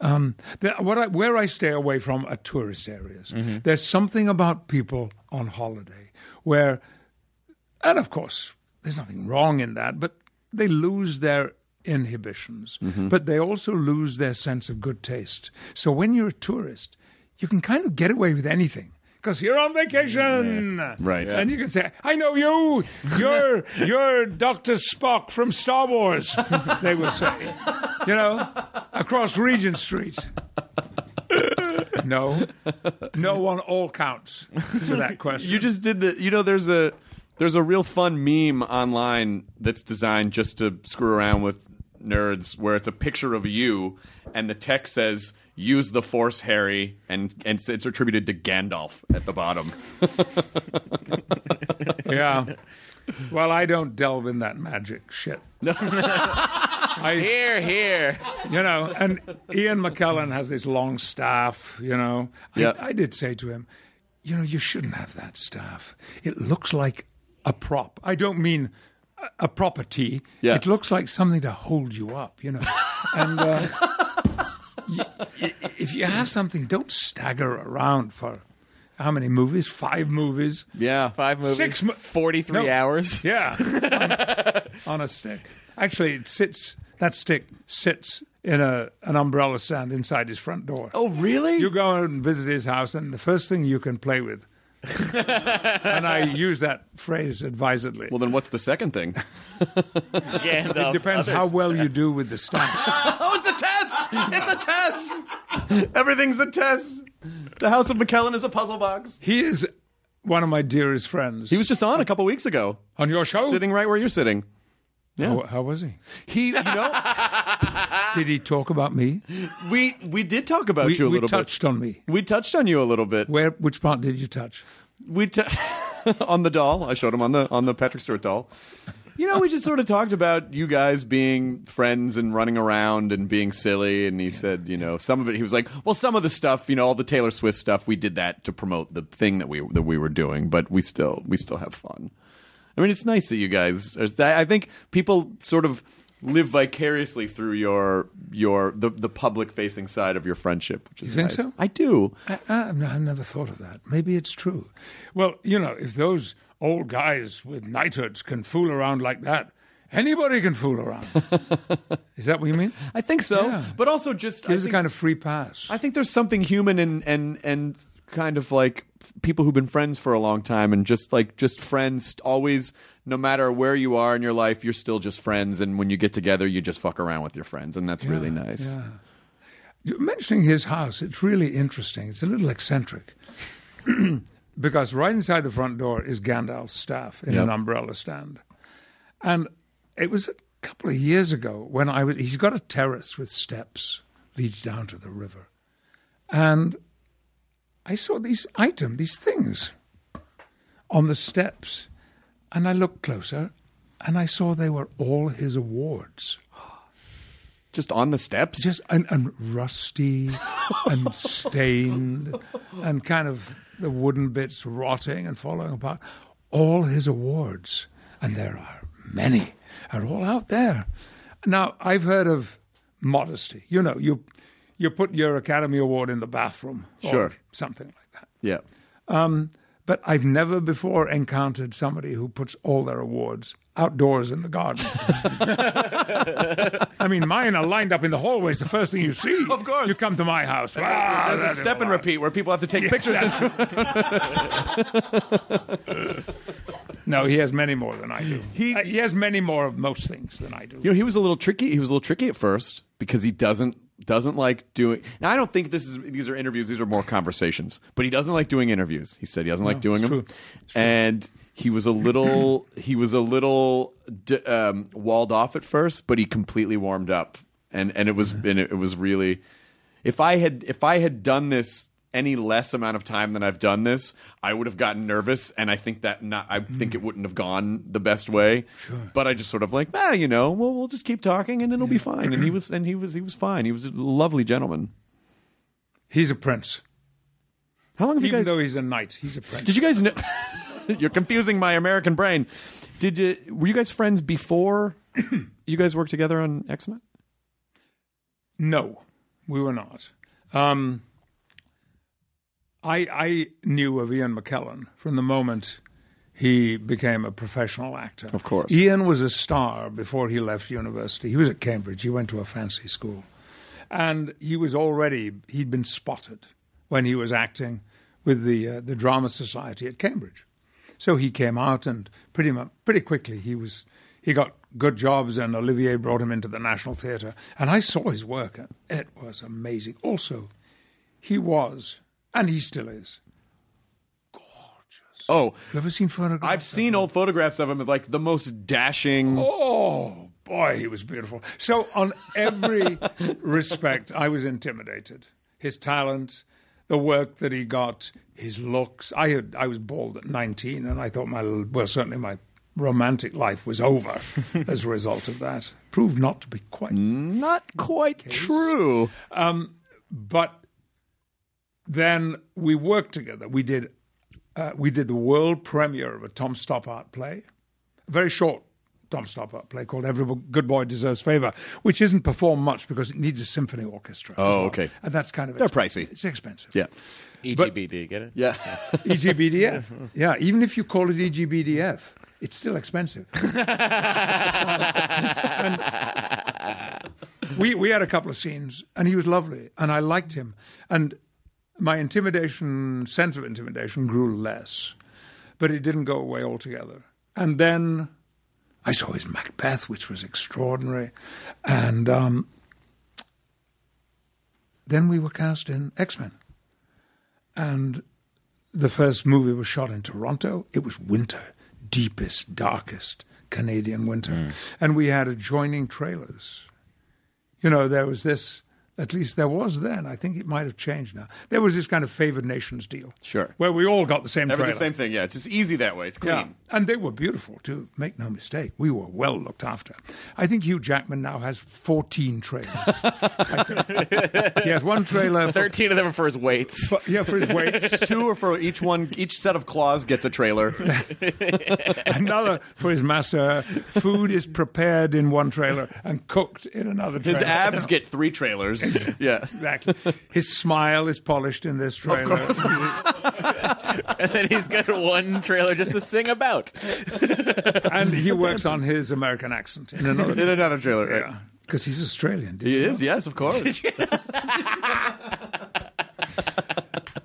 Um, the, what I, where I stay away from are tourist areas. There's something about people on holiday where, and of course, there's nothing wrong in that, but they lose their inhibitions, mm-hmm. but they also lose their sense of good taste. So when you're a tourist, you can kind of get away with anything. Because you're on vacation, Right. And you can say, "I know you. You're (laughs) you're Doctor Spock from Star Wars." (laughs) they will say, you know, across Regent Street. (laughs) No, no one all counts to that question. You just did the. You know, there's a there's a real fun meme online that's designed just to screw around with nerds, where it's a picture of you, and the text says, use the Force, Harry, and and it's attributed to Gandalf at the bottom. (laughs) Yeah. Well, I don't delve in that magic shit. (laughs) I, Here, here. you know, and Ian McKellen has this long staff, you know. I, Yeah. I did say to him, you know, you shouldn't have that staff. It looks like a prop. I don't mean a- a property. Yeah. It looks like something to hold you up, you know. (laughs) and uh, y- y- if you have something, don't stagger around for how many movies? Five movies. Yeah, Five movies, Six mo- 43 No. hours. (laughs) Yeah, on, (laughs) on a stick. Actually, it sits. That stick sits in a an umbrella stand inside his front door. Oh, really? You go and visit his house, and the first thing you can play with. (laughs) and I use that phrase advisedly. well, then what's the second thing? Gandalf's it depends how well stuff. you do with the stamp. (laughs) oh, it's a test! It's a test! Everything's a test. The House of McKellen is a puzzle box. he is one of my dearest friends. He was just on a couple weeks ago, on your show. sitting right where you're sitting. Yeah. How, how was he? He, you know, (laughs) Did he talk about me? we we did talk about We, you a little bit. we touched on me. We touched on you a little bit. Where? Which part did you touch? We t- (laughs) on the doll. I showed him on the on the Patrick Stewart doll. You know, we just sort of talked about you guys being friends and running around and being silly. And he said, you know, some of it. He was like, well, some of the stuff, you know, all the Taylor Swift stuff, we did that to promote the thing that we that we were doing, but we still we still have fun. I mean, it's nice that you guys. Are, I think people sort of live vicariously through your your the the public facing side of your friendship, which is You think nice. so? I do. I, I, I never thought of that. Maybe it's true. Well, you know, if those old guys with knighthoods can fool around like that, anybody can fool around. (laughs) Is that what you mean? I think so, Yeah. but also just Gives a kind of free pass. I think there's something human and and and kind of like people who've been friends for a long time and just like just friends always no matter where you are in your life you're still just friends and when you get together you just fuck around with your friends and that's really nice. Yeah. Mentioning his house, it's really interesting. It's a little eccentric. (clears throat) because right inside the front door is Gandalf's staff in Yep. an umbrella stand. And it was a couple of years ago when I was, he's got a terrace with steps, leads down to the river. And I saw these items, these things on the steps. And I looked closer and I saw they were all his awards. (gasps) Just on the steps. Just and, and rusty and stained (laughs) and kind of the wooden bits rotting and falling apart. All his awards, and there are many, are all out there. Now I've heard of modesty. You know, you you put your Academy Award in the bathroom, or Sure. something like that. yeah. Um, but I've never before encountered somebody who puts all their awards outdoors in the garden. (laughs) I mean, mine are lined up in the hallways. The first thing you see, Of course. you come to my house. Ah, There's a step and repeat where people have to take pictures. (laughs) No, he has many more than I do. He- Uh, he has many more of most things than I do. You know, he was a little tricky. He was a little tricky at first because he doesn't doesn't like doing. Now, I don't think this is these are interviews. These are more conversations. But he doesn't like doing interviews. He said he doesn't like doing them. true. And he was a little (clears throat) he was a little d- um, walled off at first, but he completely warmed up. And and it was and it, it was really. If I had if I had done this any less amount of time than I've done this, I would have gotten nervous, and I think that not. I think it wouldn't have gone the best way. Sure. But I just sort of like, ah, you know, well, we'll just keep talking, and it'll be fine. And he was, and he was, he was fine. He was a lovely gentleman. He's a prince. How long have you Even guys? though he's a knight, he's a prince. Did you guys know? (laughs) You're confusing my American brain. Did you? Were you guys friends before (coughs) you guys worked together on X Men? No, we were not. Um, I I knew of Ian McKellen from the moment he became a professional actor. Of course. Ian was a star before he left university. He was at Cambridge. He went to a fancy school, and he was already he'd been spotted when he was acting with the uh, the Drama Society at Cambridge. So he came out, and pretty much pretty quickly he was he got good jobs, and Olivier brought him into the National Theatre, and I saw his work, and it was amazing. Also, he was, and he still is. Gorgeous. Oh, You ever seen photographs? I've seen old photographs of him with like the most dashing. Oh boy, he was beautiful. So on every (laughs) respect, I was intimidated. his talent, the work that he got, his looks. I had I was bald at 19, and I thought my well certainly my romantic life was over (laughs) as a result of that. Proved not to be quite Not quite true. Um, but then we worked together. We did uh, we did the world premiere of a Tom Stoppard play, a very short Tom Stoppard play called "Every Good Boy Deserves Favor," which isn't performed much because it needs a symphony orchestra. Oh, well. okay. and that's kind of They're expensive. pricey. It's expensive. Yeah. EGBD, get it? Yeah. (laughs) E EGBDF. yeah, even if you call it EGBDF, it's still expensive. (laughs) And we we had a couple of scenes, and he was lovely, and I liked him, and my intimidation sense of intimidation grew less, but it didn't go away altogether. And then I saw his Macbeth, which was extraordinary, and um, then we were cast in X Men, and the first movie was shot in Toronto. It was winter, deepest, darkest Canadian winter. And we had adjoining trailers. You know, there was this, at least there was then, I think it might have changed now. There was this kind of favored nations deal. Sure. Where we all got the same Every trailer. the same thing. Yeah. It's just easy that way. It's clean. Yeah, and they were beautiful too. Make no mistake, we were well looked after. I think Hugh Jackman now has fourteen trailers. (laughs) I he has one trailer. For, 13 of them are for his weights. for- yeah, for his weights. (laughs) Two are for each one. Each set of claws gets a trailer. (laughs) another for his master. Food is prepared in one trailer and cooked in another. trailer. His trailer. abs get three trailers. (laughs) Yeah. Exactly. His smile is polished in this trailer. (laughs) and then he's got one trailer just to sing about. (laughs) and he works on his American accent in another. In another trailer. Right. yeah, because he's Australian. Did He you is. know? Yes, of course.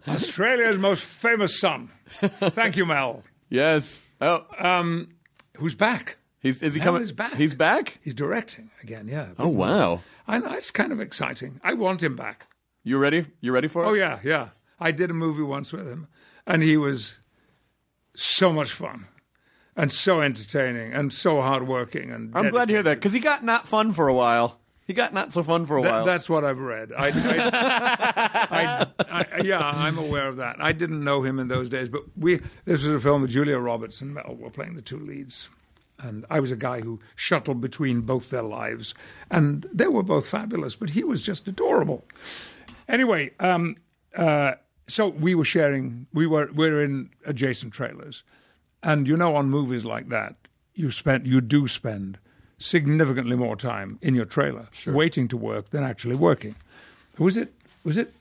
Australia's most famous son. Thank you, Mel. yes. Oh, um, Who's back? he's is he Mel coming? is back. He's back. He's directing again. Yeah. Oh wow. I know it's kind of exciting. I want him back. You ready? You ready for it? Oh yeah, yeah. I did a movie once with him, and he was so much fun, and so entertaining, and so hardworking. And I'm glad to hear that because he got not fun for a while. He got not so fun for a That- while. that's what I've read. I, I, (laughs) I, I, yeah, I'm aware of that. I didn't know him in those days, but we. This was a film with Julia Roberts and Mel were playing the two leads, and I was a guy who shuttled between both their lives, and they were both fabulous. But he was just adorable. Anyway, um, uh, so we were sharing. We were we were in adjacent trailers, and you know, on movies like that, you spend you do spend significantly more time in your trailer waiting to work than actually working. Was it was it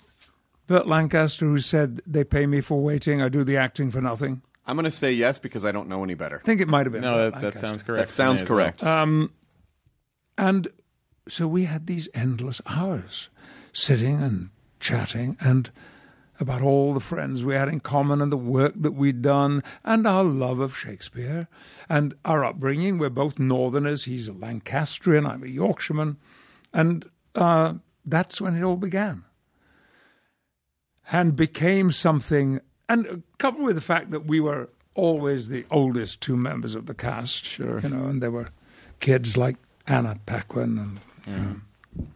Burt Lancaster who said they pay me for waiting, I do the acting for nothing? I'm going to say yes because I don't know any better. I think it might have been. No, that, that sounds correct. That sounds to me as well. correct. And so we had these endless hours sitting and chatting and about all the friends we had in common and the work that we'd done and our love of Shakespeare and our upbringing. We're both Northerners. He's a Lancastrian, I'm a Yorkshireman. And uh, that's when it all began. And became something, and coupled with the fact that we were always the oldest two members of the cast. Sure. You know, and there were kids like Anna Paquin and you know,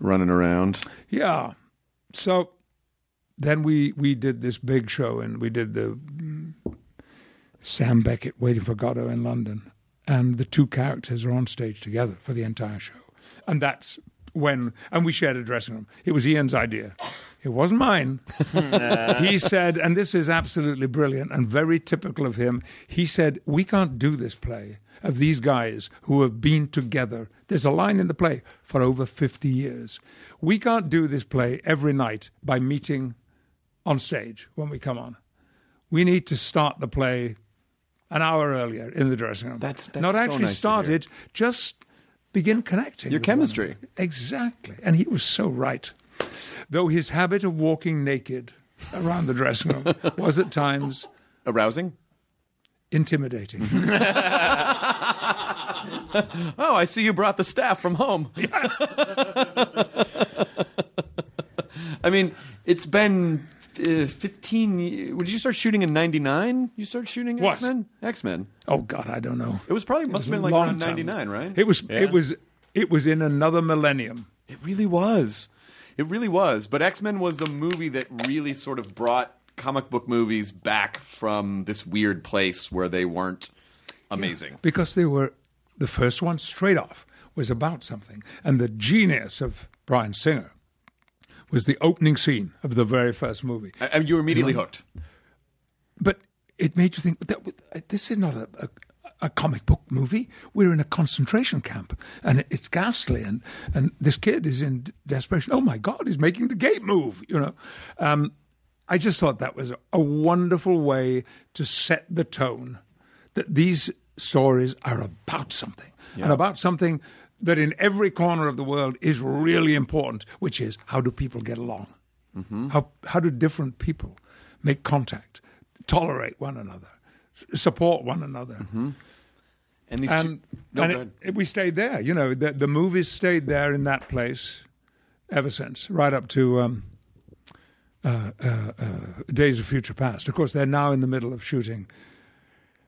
Running around. yeah. So then we we did this big show and we did the mm, Sam Beckett Waiting for Godot in London, and the two characters are on stage together for the entire show, and that's when and we shared a dressing room. It was Ian's idea. It wasn't mine. (laughs) he said, and this is absolutely brilliant and very typical of him. He said, We can't do this play of these guys who have been together. There's a line in the play for over 50 years. We can't do this play every night by meeting on stage when we come on. We need to start the play an hour earlier in the dressing room. That's- that's not so actually nice start it, just begin connecting. Your with one chemistry. Exactly. And he was so right. Though his habit of walking naked around the dressing room was at times Arousing. intimidating. (laughs) Oh, I see you brought the staff from home. (laughs) I mean, it's been uh, 15 ye- Did you start shooting in 99? You started shooting What? X-Men? X-Men. oh God, I don't know. It was probably must It have been like around 99, ago. right? It was Yeah. it was it was in another millennium. It really was. It really was. But X Men was a movie that really sort of brought comic book movies back from this weird place where they weren't amazing. because they were the first one straight off was about something, and the genius of Bryan Singer was the opening scene of the very first movie. And and you were immediately You know? hooked. But it made you think that uh, this is not a, a, a comic book movie. We're in a concentration camp, and it's ghastly. And, and this kid is in desperation. Oh my God, he's making the gate move. You know, um, I just thought that was a wonderful way to set the tone that these stories are about something, and about something that in every corner of the world is really important, which is how do people get along? How how do different people make contact, tolerate one another, support one another? And these And, two- no, and it- we stayed there. You know, the, the movies stayed there in that place ever since, right up to um, uh, uh, uh, Days of Future Past. Of course, they're now in the middle of shooting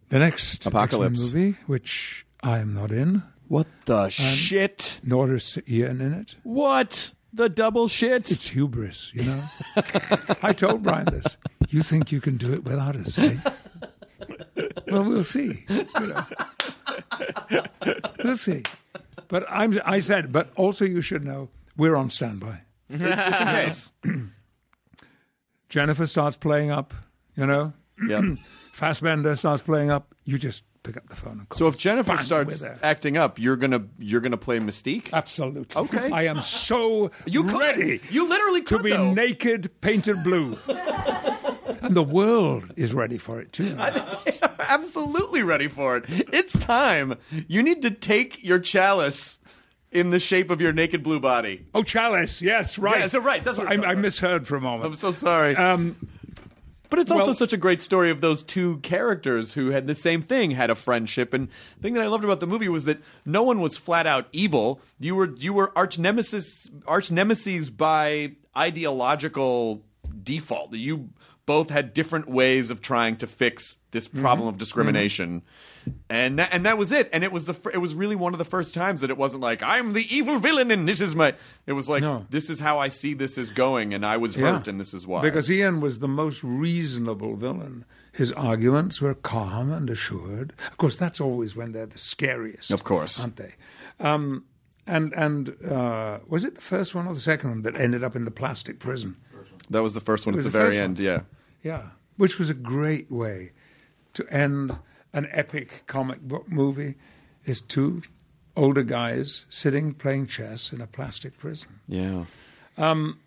the next Apocalypse. X-Men movie, which I am not in, What the shit? nor is Ian in it. What the double shit? It's hubris, you know. (laughs) I told Bryan this. You think you can do it without us, eh? (laughs) (laughs) well, we'll see. You know. We'll see. But I'm, I said, but also you should know we're on standby. Just in case. (clears throat) Jennifer starts playing up, you know. Yep. (clears throat) Fassbender starts playing up. You just pick up the phone and call. So if Jennifer starts acting up, you're gonna you're gonna play Mystique. Absolutely. Okay. I am so You could. ready. You literally could, to be though. naked, painted blue. (laughs) and the world is ready for it too. Absolutely ready for it. It's time. You need to take your chalice in the shape of your naked blue body. Oh, chalice. Yes, right. Yeah, so right, that's what I, I misheard for a moment. I'm so sorry. Um, But it's also Well- such a great story of those two characters who had the same thing, had a friendship. And the thing that I loved about the movie was that no one was flat out evil. You were you were arch nemesis arch nemesis by ideological default. You both had different ways of trying to fix this problem of discrimination. And that, and that was it. And it was the fir- it was really one of the first times that it wasn't like I'm the evil villain and this is my. It was like No. this is how I see this is going, and I was hurt, and this is why. Because Ian was the most reasonable villain. His arguments were calm and assured. Of course, that's always when they're the scariest. Of course. aren't they? Um, and and uh, was it the first one or the second one that ended up in the plastic prison? That was the first one at the the very end, one. yeah. Yeah, which was a great way to end an epic comic book movie. Is two older guys sitting playing chess in a plastic prison. Yeah. Um,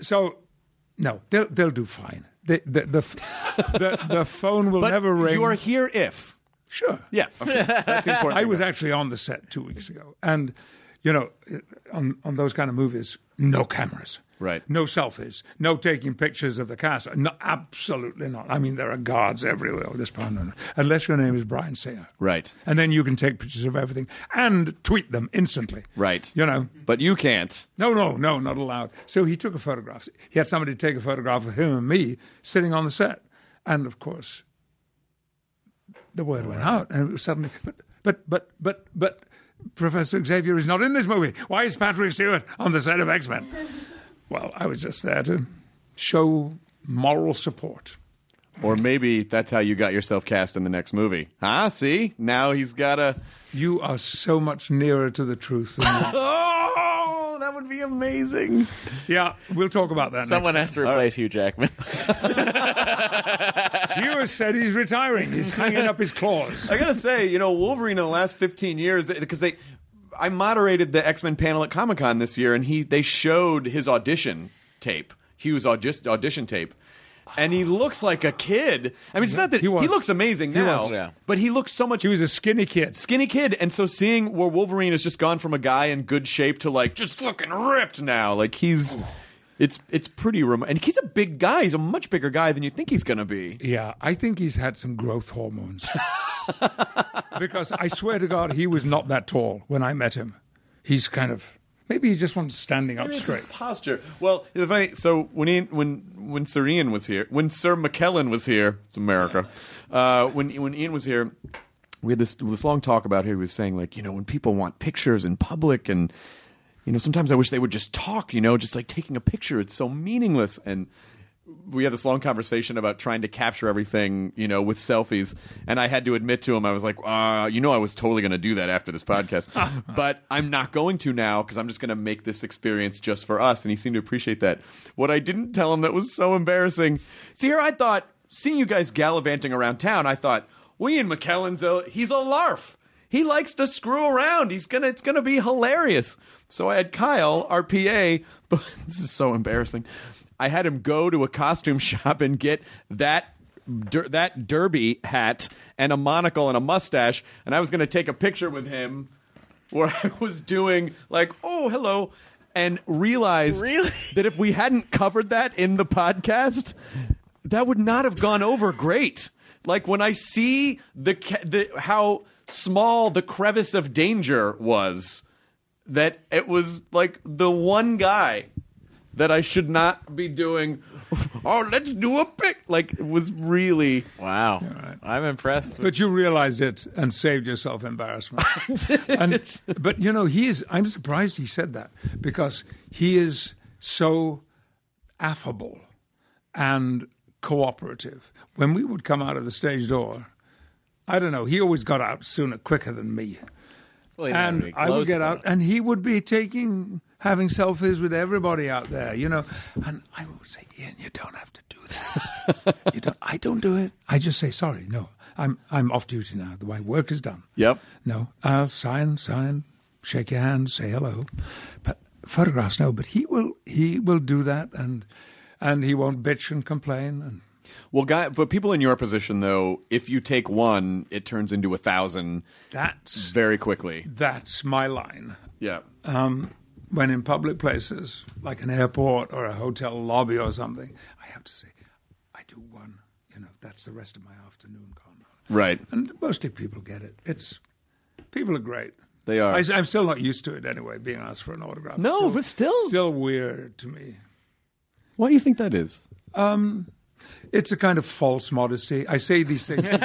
so, no, they'll they'll do fine. The the the, the, the (laughs) phone will But never ring. you are here if. sure. Yeah. Okay. That's (laughs) important. I was actually on the set two weeks ago, and you know, on on those kind of movies, no cameras, Right. No selfies, no taking pictures of the cast. No, absolutely not. I mean, there are guards everywhere. This part, unless your name is Bryan Singer, Right. And then you can take pictures of everything and tweet them instantly, Right. You know, But you can't. no, no, no, not allowed. So he took a photograph. He had somebody take a photograph of him and me sitting on the set, and of course, the word went out, and it was suddenly, but, but, but, but, but, Professor Xavier is not in this movie. Why is Patrick Stewart on the set of X Men? (laughs) Well, I was just there to show moral support. Or maybe that's how you got yourself cast in the next movie. Huh? See? Now he's got a. You are so much nearer to the truth than you. (laughs) Oh, that would be amazing. yeah, we'll talk about that. Someone next has to replace Hugh Jackman. (laughs) Hugh said he's retiring. He's hanging up his claws. I gotta say, you know, Wolverine in the last 15 years, because they. I moderated the X Men panel at Comic Con this year, and he they showed his audition tape, Hugh's audi- audition tape, and he looks like a kid. I mean, it's not that He he, was. looks amazing now, was, yeah. but he looks so much He was a skinny kid. skinny kid, and so seeing where Wolverine has just gone from a guy in good shape to like just fucking ripped now, like he's. It's it's pretty remote, and he's a big guy. He's a much bigger guy than you think he's gonna be. Yeah, I think he's had some growth hormones. (laughs) because I swear to God, he was not that tall when I met him. He's kind of maybe he just wants standing up straight. posture. Well, the funny, so when Ian, when when Sir Ian was here, when Sir McKellen was here, it's America. Uh, when when Ian was here, we had this this long talk about here. he was saying like you know when people want pictures in public and you know, sometimes I wish they would just talk. You know, just like taking a picture. It's so meaningless and we had this long conversation about trying to capture everything, you know, with selfies. And I had to admit to him, I was like, uh, you know, I was totally going to do that after this podcast, (laughs) but I'm not going to now because I'm just going to make this experience just for us. And he seemed to appreciate that. What I didn't tell him that was so embarrassing. See, here I thought, seeing you guys gallivanting around town, I thought, well, Ian McKellen's a, he's a larf. He likes to screw around. He's gonna, it's gonna be hilarious. So I had Kyle, our PA, (laughs) but this is so embarrassing. I had him go to a costume (laughs) shop and get that der- that derby hat and a monocle and a mustache, and I was going to take a picture with him where (laughs) I was doing like, "Oh, hello," and realized that if we hadn't covered that in the podcast, that would not have gone over great. Like when I see the, ca- the how small the crevice of danger was, that it was like the one guy that I should not be doing. (laughs) Oh, let's do a pic. Like it was really Wow. I'm impressed. With, But you realized it and saved yourself embarrassment. (laughs) and, but you know, he is. I'm surprised he said that because he is so affable and cooperative. When we would come out of the stage door, I don't know. He always got out sooner, quicker than me. Well, he didn't have and I would get out, and he would be taking, having selfies with everybody out there, you know. And I would say, Ian, you don't have to do that. (laughs) you don't. I don't do it. I just say, sorry, no, I'm I'm off duty now. My work is done. Yep. No, I'll sign, sign, shake your hand, say hello, but photographs, no. But he will, he will do that, and and he won't bitch and complain. And well, guy. But people in your position, though, if you take one, it turns into a thousand that's very quickly. that's my line. Yeah. Um, when in public places, like an airport or a hotel lobby or something, I have to say, I do one. You know, that's the rest of my afternoon gone. Right. And mostly people get it. It's people are great. They are. I, am still not used to it anyway. Being asked for an autograph. No, still, but still- still weird to me. Why do you think that is? Um, It's a kind of false modesty. I say these things to give,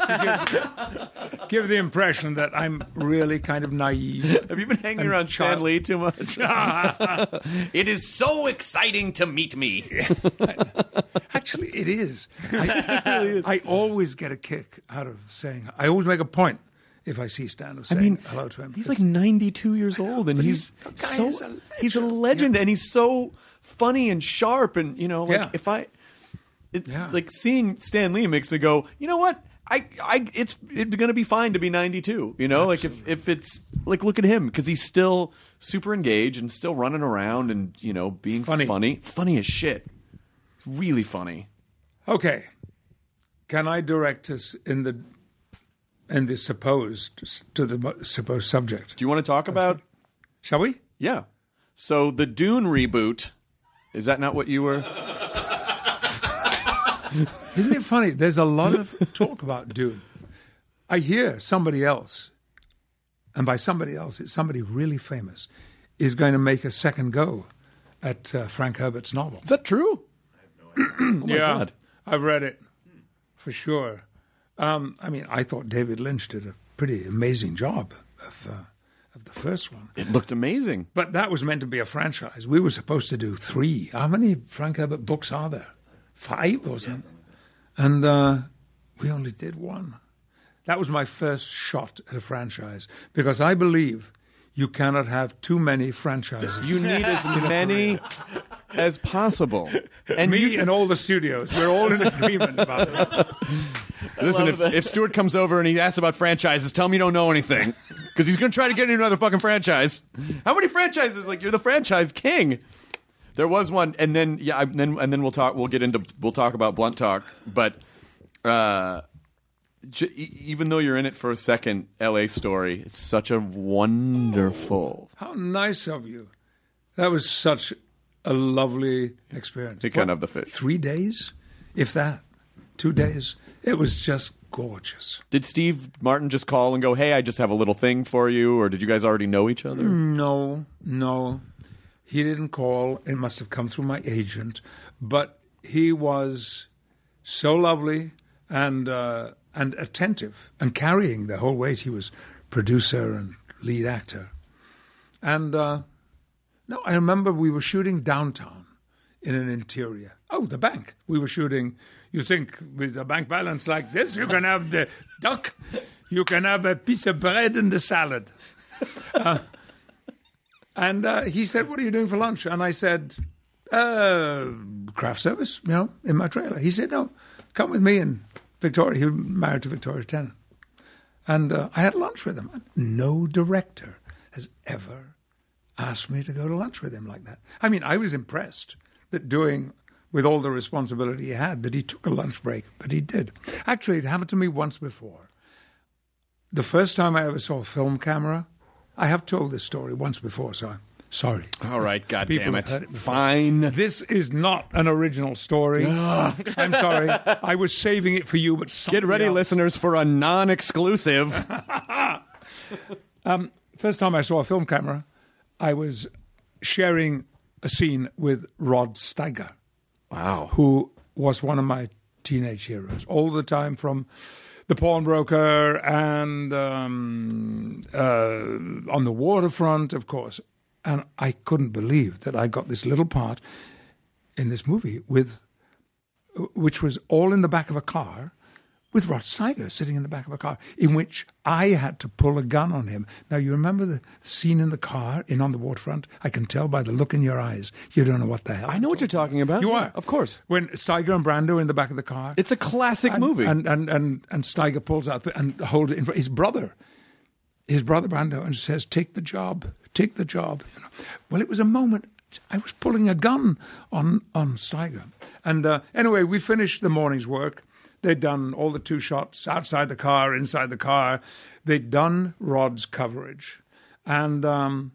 to give, give the impression that I'm really kind of naive. Have you been hanging And around Stan child- Lee too much? (laughs) it is so exciting to meet me. Actually, it is. I, I always get a kick out of saying. I always make a point if I see Stan of saying mean, hello to him. He's like 92 years old, and he's, he's- so is a he's a legend. legend, and he's so funny and sharp, and you know, like Yeah. if I, it's Yeah. like seeing Stan Lee makes me go, you know what? I, I, it's it's gonna be fine to be 92. You know, like if if it's like look at him because he's still super engaged and still running around and you know being Funny. funny, funny as shit, really funny. okay. Can I direct us in the in the supposed to the supposed subject? Do you want to talk about? Shall we? Yeah. So the Dune reboot. Is that not what you were? (laughs) (laughs) Isn't it funny? There's a lot of talk about Dune. I hear somebody else, and by somebody else, it's somebody really famous, is going to make a second go at uh, Frank Herbert's novel. Is that true? (clears throat) oh my yeah, god. I've read it for sure. Um, I mean, I thought David Lynch did a pretty amazing job of uh, of the first one. It looked amazing. But that was meant to be a franchise. We were supposed to do three. How many Frank Herbert books are there? Five or something? And uh, we only did one. That was my first shot at a franchise because I believe you cannot have too many franchises. You need as (laughs) many as possible. (laughs) And Me you, and all the studios, we're all in agreement about it. (laughs) listen, if, if Stuart comes over and he asks about franchises, tell him you don't know anything. Because he's going to try to get into another fucking franchise. How many franchises? Like, you're the franchise king. There was one, and then yeah, I, then and then we'll talk. We'll get into we'll talk about blunt talk, but uh, j- even though you're in it for a second, L.A. story. It's such a wonderful. How nice of you. That was such a lovely experience. He kind of the fish. Three days, if that, two days. It was just gorgeous. Did Steve Martin just call and go, "Hey, I just have a little thing for you," or did you guys already know each other? No, no. He didn't call. It must have come through my agent. But he was so lovely and uh, and attentive and carrying the whole weight. He was producer and lead actor. And uh, no, I remember we were shooting downtown in an interior. Oh, the bank. We were shooting. You think with a bank balance like this, you can have the duck, you can have a piece of bread and the salad. Uh, and uh, he said, What are you doing for lunch? And I said, uh, Craft service, you know, in my trailer. He said, No, come with me and Victoria. He was married to Victoria Tennant. And uh, I had lunch with him. No director has ever asked me to go to lunch with him like that. I mean, I was impressed that doing with all the responsibility he had that he took a lunch break, but he did. Actually, it happened to me once before. The first time I ever saw a film camera, I have told this story once before, so I'm sorry. All right, God People damn it. it. Fine. This is not an original story. (laughs) I'm sorry. I was saving it for you, but Get ready, else- listeners, for a non-exclusive. (laughs) (laughs) Um, first time I saw a film camera, I was sharing a scene with Rod Steiger. wow. who was one of my teenage heroes all the time from the pawnbroker and um, uh, on the waterfront, of course. And I couldn't believe that I got this little part in this movie with, which was all in the back of a car with Rod Steiger sitting in the back of a car, in which I had to pull a gun on him. Now, you remember the scene in the car in On the Waterfront? I can tell by the look in your eyes. You don't know what the hell. I know what you're talking about. You are, of course. When Steiger and Brando in the back of the car, It's a classic and, movie. and and and and Steiger pulls out the- and holds it in front. His brother, his brother Brando, and says, "Take the job, take the job." You know. Well, it was a moment. I was pulling a gun on on Steiger, and uh, anyway, we finished the morning's work. They'd done all the two shots outside the car, inside the car. They'd done Rod's coverage, and um,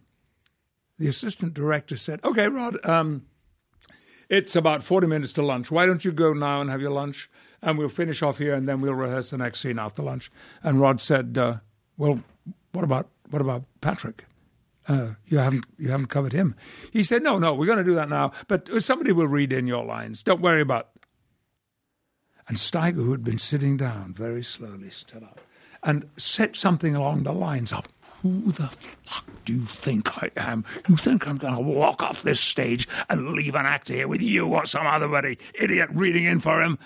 the assistant director said, "Okay, Rod." Um, it's about 40 minutes to lunch. Why don't you go now and have your lunch? And we'll finish off here and then we'll rehearse the next scene after lunch. And Rod said, uh, Well, what about what about Patrick? Uh, you haven't you haven't covered him. He said, No, no, we're going to do that now. But somebody will read in your lines. Don't worry about. And Steiger, who had been sitting down, very slowly stood up and said something along the lines of, Who the fuck do you think I am? You think I'm going to walk off this stage and leave an actor here with you or some other bloody idiot reading in for him?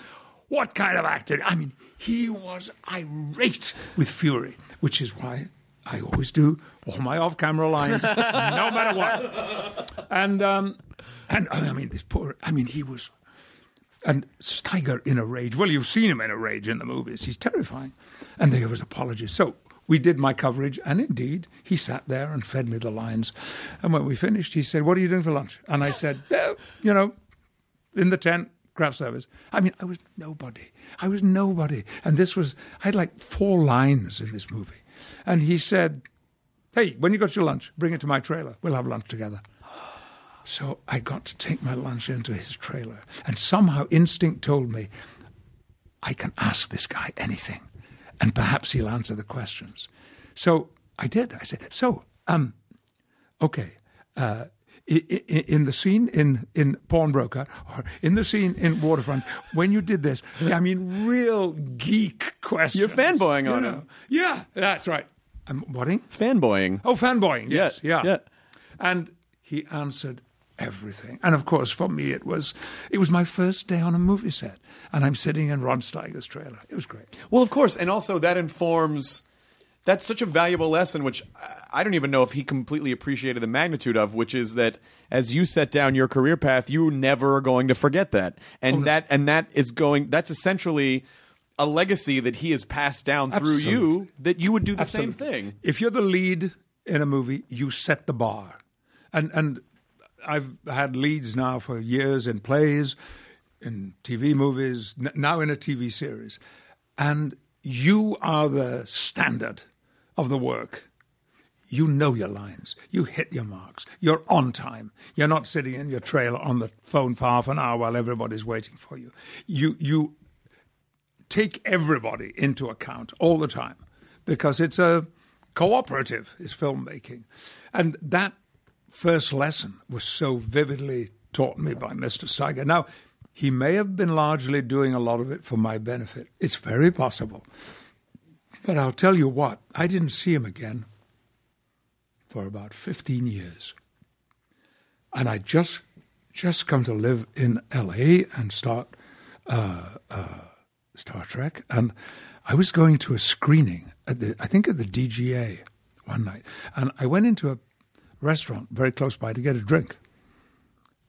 What kind of actor? I mean, he was irate with fury, which is why I always do all my off-camera lines, (laughs) no matter what. And um, and I mean, this poor. I mean, he was and Steiger in a rage. Well, you've seen him in a rage in the movies. He's terrifying. And there was apologies. So we did my coverage, and indeed, he sat there and fed me the lines. And when we finished, he said, What are you doing for lunch? And I said, (laughs) "Eh, You know, in the tent, craft service. I mean, I was nobody. I was nobody. And this was, I had like four lines in this movie. And he said, Hey, when you got your lunch, bring it to my trailer. We'll have lunch together. So I got to take my lunch into his trailer. And somehow instinct told me, I can ask this guy anything, and perhaps he'll answer the questions. So I did. I said, So, um, okay. Uh, in the scene in, in Pawnbroker or in the scene in Waterfront, when you did this, I mean, real geek questions. You're fanboying you on know. him. Yeah, that's right. I'm whatting? Fanboying. Oh, fanboying. Yes, Yeah, yeah, yeah. And he answered everything. And of course, for me, it was it was my first day on a movie set, and I'm sitting in Rod Steiger's trailer. It was great. Well, of course, and also that informs. That's such a valuable lesson, which I- don't even know if he completely appreciated the magnitude of. Which is that as you set down your career path, you're never going to forget that, and oh, that and that is going. That's essentially a legacy that he has passed down through you. That you would do the same thing. If you're the lead in a movie, you set the bar, and and I've had leads now for years in plays, in TV movies, n- now in a TV series, and you are the standard of the work. You know your lines. You hit your marks. You're on time. You're not sitting in your trailer on the phone for half an hour while everybody's waiting for you. You you take everybody into account all the time because it's a cooperative is filmmaking and that first lesson was so vividly taught me by mr steiger now he may have been largely doing a lot of it for my benefit it's very possible but i'll tell you what i didn't see him again for about 15 years. And I just just come to live in LA and start uh, uh, Star Trek. And I was going to a screening at the, I think at the DGA one night. And I went into a restaurant very close by to get a drink.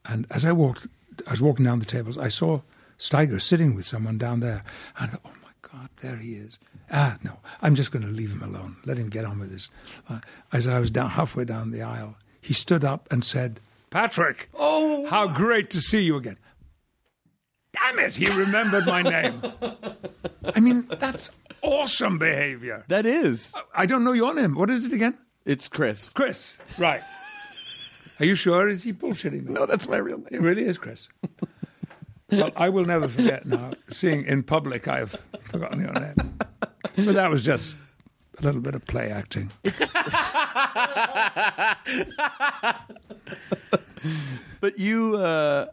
And as I walked, I was walking down the tables, I saw Steiger sitting with someone down there. And I thought, oh my God, there he is. Ah, no, I'm just going to leave him alone. Let him get on with his. Uh, as I was down halfway down the aisle, he stood up and said, Patrick, oh, how great to see you again. Damn it, he remembered my name. (laughs) I mean, that's awesome behavior. That is. I don't know your name. What is it again? It's Chris. Chris. Right. Are you sure? Is he bullshitting me? No, that's my real name. It really is Chris. well, I will never forget now. Seeing in public, I've forgotten your name. But that was just a little bit of play acting. (laughs) but you, uh,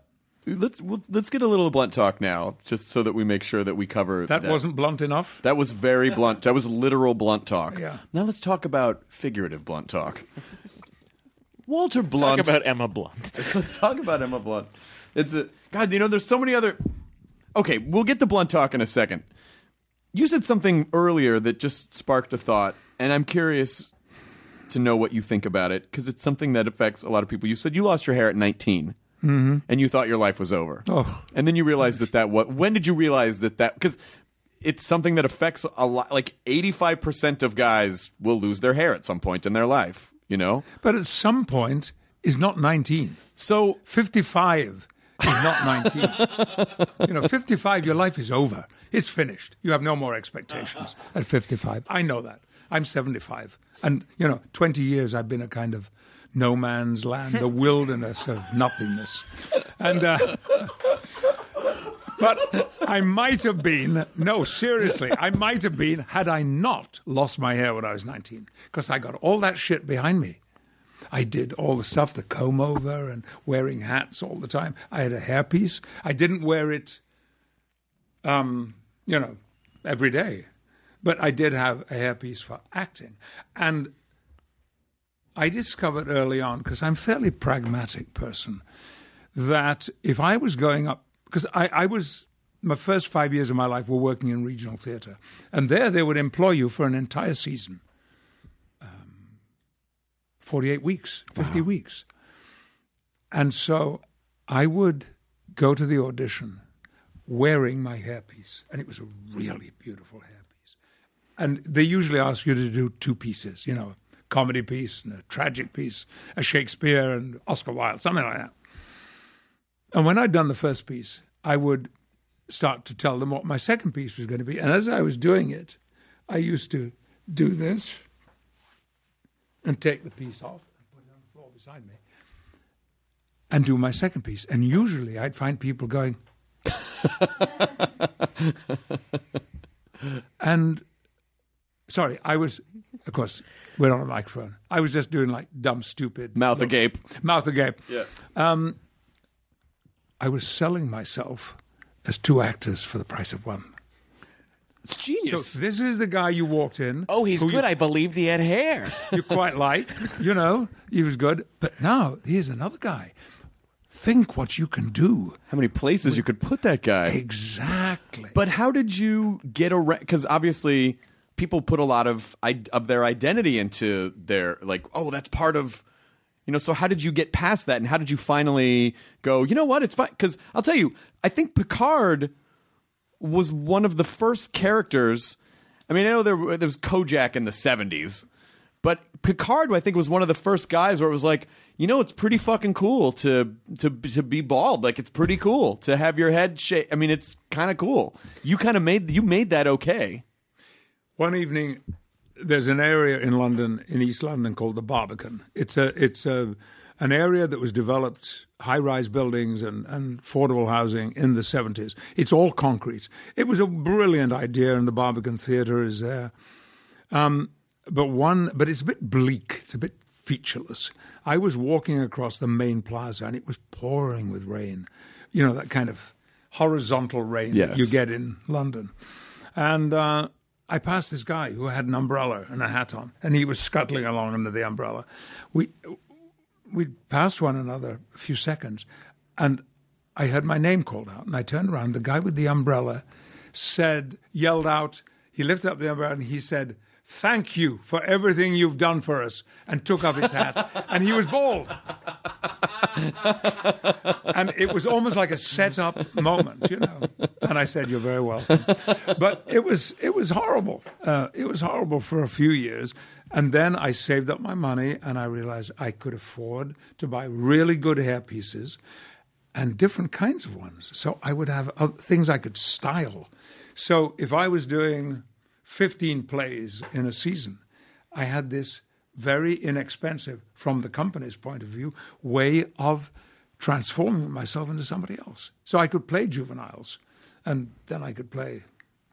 let's we'll, let's get a little blunt talk now, just so that we make sure that we cover. That wasn't blunt enough. That was very blunt. That was literal blunt talk. Yeah. Now let's talk about figurative blunt talk. (laughs) Walter Blunt. Talk about Emma Blunt. (laughs) Let's talk about Emma Blunt. It's a God. You know, there's so many other. Okay, we'll get to blunt talk in a second. You said something earlier that just sparked a thought, and I'm curious to know what you think about it because it's something that affects a lot of people. You said you lost your hair at 19, Mhm. and you thought your life was over. Oh. and then you realized that that what? When did you realize that that because it's something that affects a lot. Like 85 percent of guys will lose their hair at some point in their life. You know, But at some point, is not 19. So 55 is not 19. (laughs) you know, 55, your life is over. It's finished. You have no more expectations at 55. I know that. I'm 75. And, you know, 20 years I've been a kind of no man's land, a (laughs) wilderness of nothingness. And, uh, but I might have been, no, seriously, I might have been had I not lost my hair when I was 19, because I got all that shit behind me. I did all the stuff, the comb over and wearing hats all the time. I had a hairpiece. I didn't wear it, um, you know, every day, but I did have a hairpiece for acting. And I discovered early on, because I'm a fairly pragmatic person, that if I was going up, because I, I was, my first five years of my life were working in regional theatre, and there they would employ you for an entire season. Um, 48 weeks, 50 weeks. And so I would go to the audition wearing my hairpiece, and it was a really beautiful hairpiece. And they usually ask you to do two pieces, you know, comedy piece and a tragic piece, a Shakespeare and Oscar Wilde, something like that. And when I'd done the first piece, I would start to tell them what my second piece was going to be. And as I was doing it, I used to do this and take the piece off and put it on the floor beside me and do my second piece. And usually I'd find people going, (laughs) and sorry, I was, of course, we're on a microphone. I was just doing like dumb, stupid Mouth agape. mouth agape. Yeah. Um, I was selling myself as two actors for the price of one. It's genius. So this is the guy you walked in. Oh, he's good. I believed he had hair. You, (laughs) you quite like, you know, he was good. But now here's another guy. Think what you can do. How many places you could put that guy? Exactly. But how did you get around? Because obviously, people put a lot of of their identity into their like. Oh, that's part of. You know, so how did you get past that, and how did you finally go? You know what? It's fine. Because I'll tell you, I think Picard was one of the first characters. I mean, I know there, there was Kojak in the '70s, but Picard, I think, was one of the first guys where it was like, you know, it's pretty fucking cool to to to be bald. Like, it's pretty cool to have your head shaved. I mean, it's kind of cool. You kind of made you made that okay. One evening, there's an area in London, in East London, called the Barbican. It's a it's a an area that was developed, high-rise buildings and, and affordable housing in the 70s. It's all concrete. It was a brilliant idea, and the Barbican Theatre is there. Um, but one, but it's a bit bleak. It's a bit featureless. I was walking across the main plaza, and it was pouring with rain. You know that kind of horizontal rain Yes. that you get in London. And uh, I passed this guy who had an umbrella and a hat on, and he was scuttling along under the umbrella. We we passed one another a few seconds, and I heard my name called out, and I turned around. The guy with the umbrella said, yelled out. He lifted up the umbrella and he said, "Thank you for everything you've done for us," and took off his hat, (laughs) and he was bald. and it was almost like a set up moment, you know. And I said, "You're very welcome." But it was it was horrible. Uh, it was horrible for a few years, and then I saved up my money, and I realized I could afford to buy really good hair pieces and different kinds of ones. So I would have things I could style. So if I was doing 15 plays in a season, I had this very inexpensive, from the company's point of view, way of transforming myself into somebody else. So I could play juveniles, and then I could play,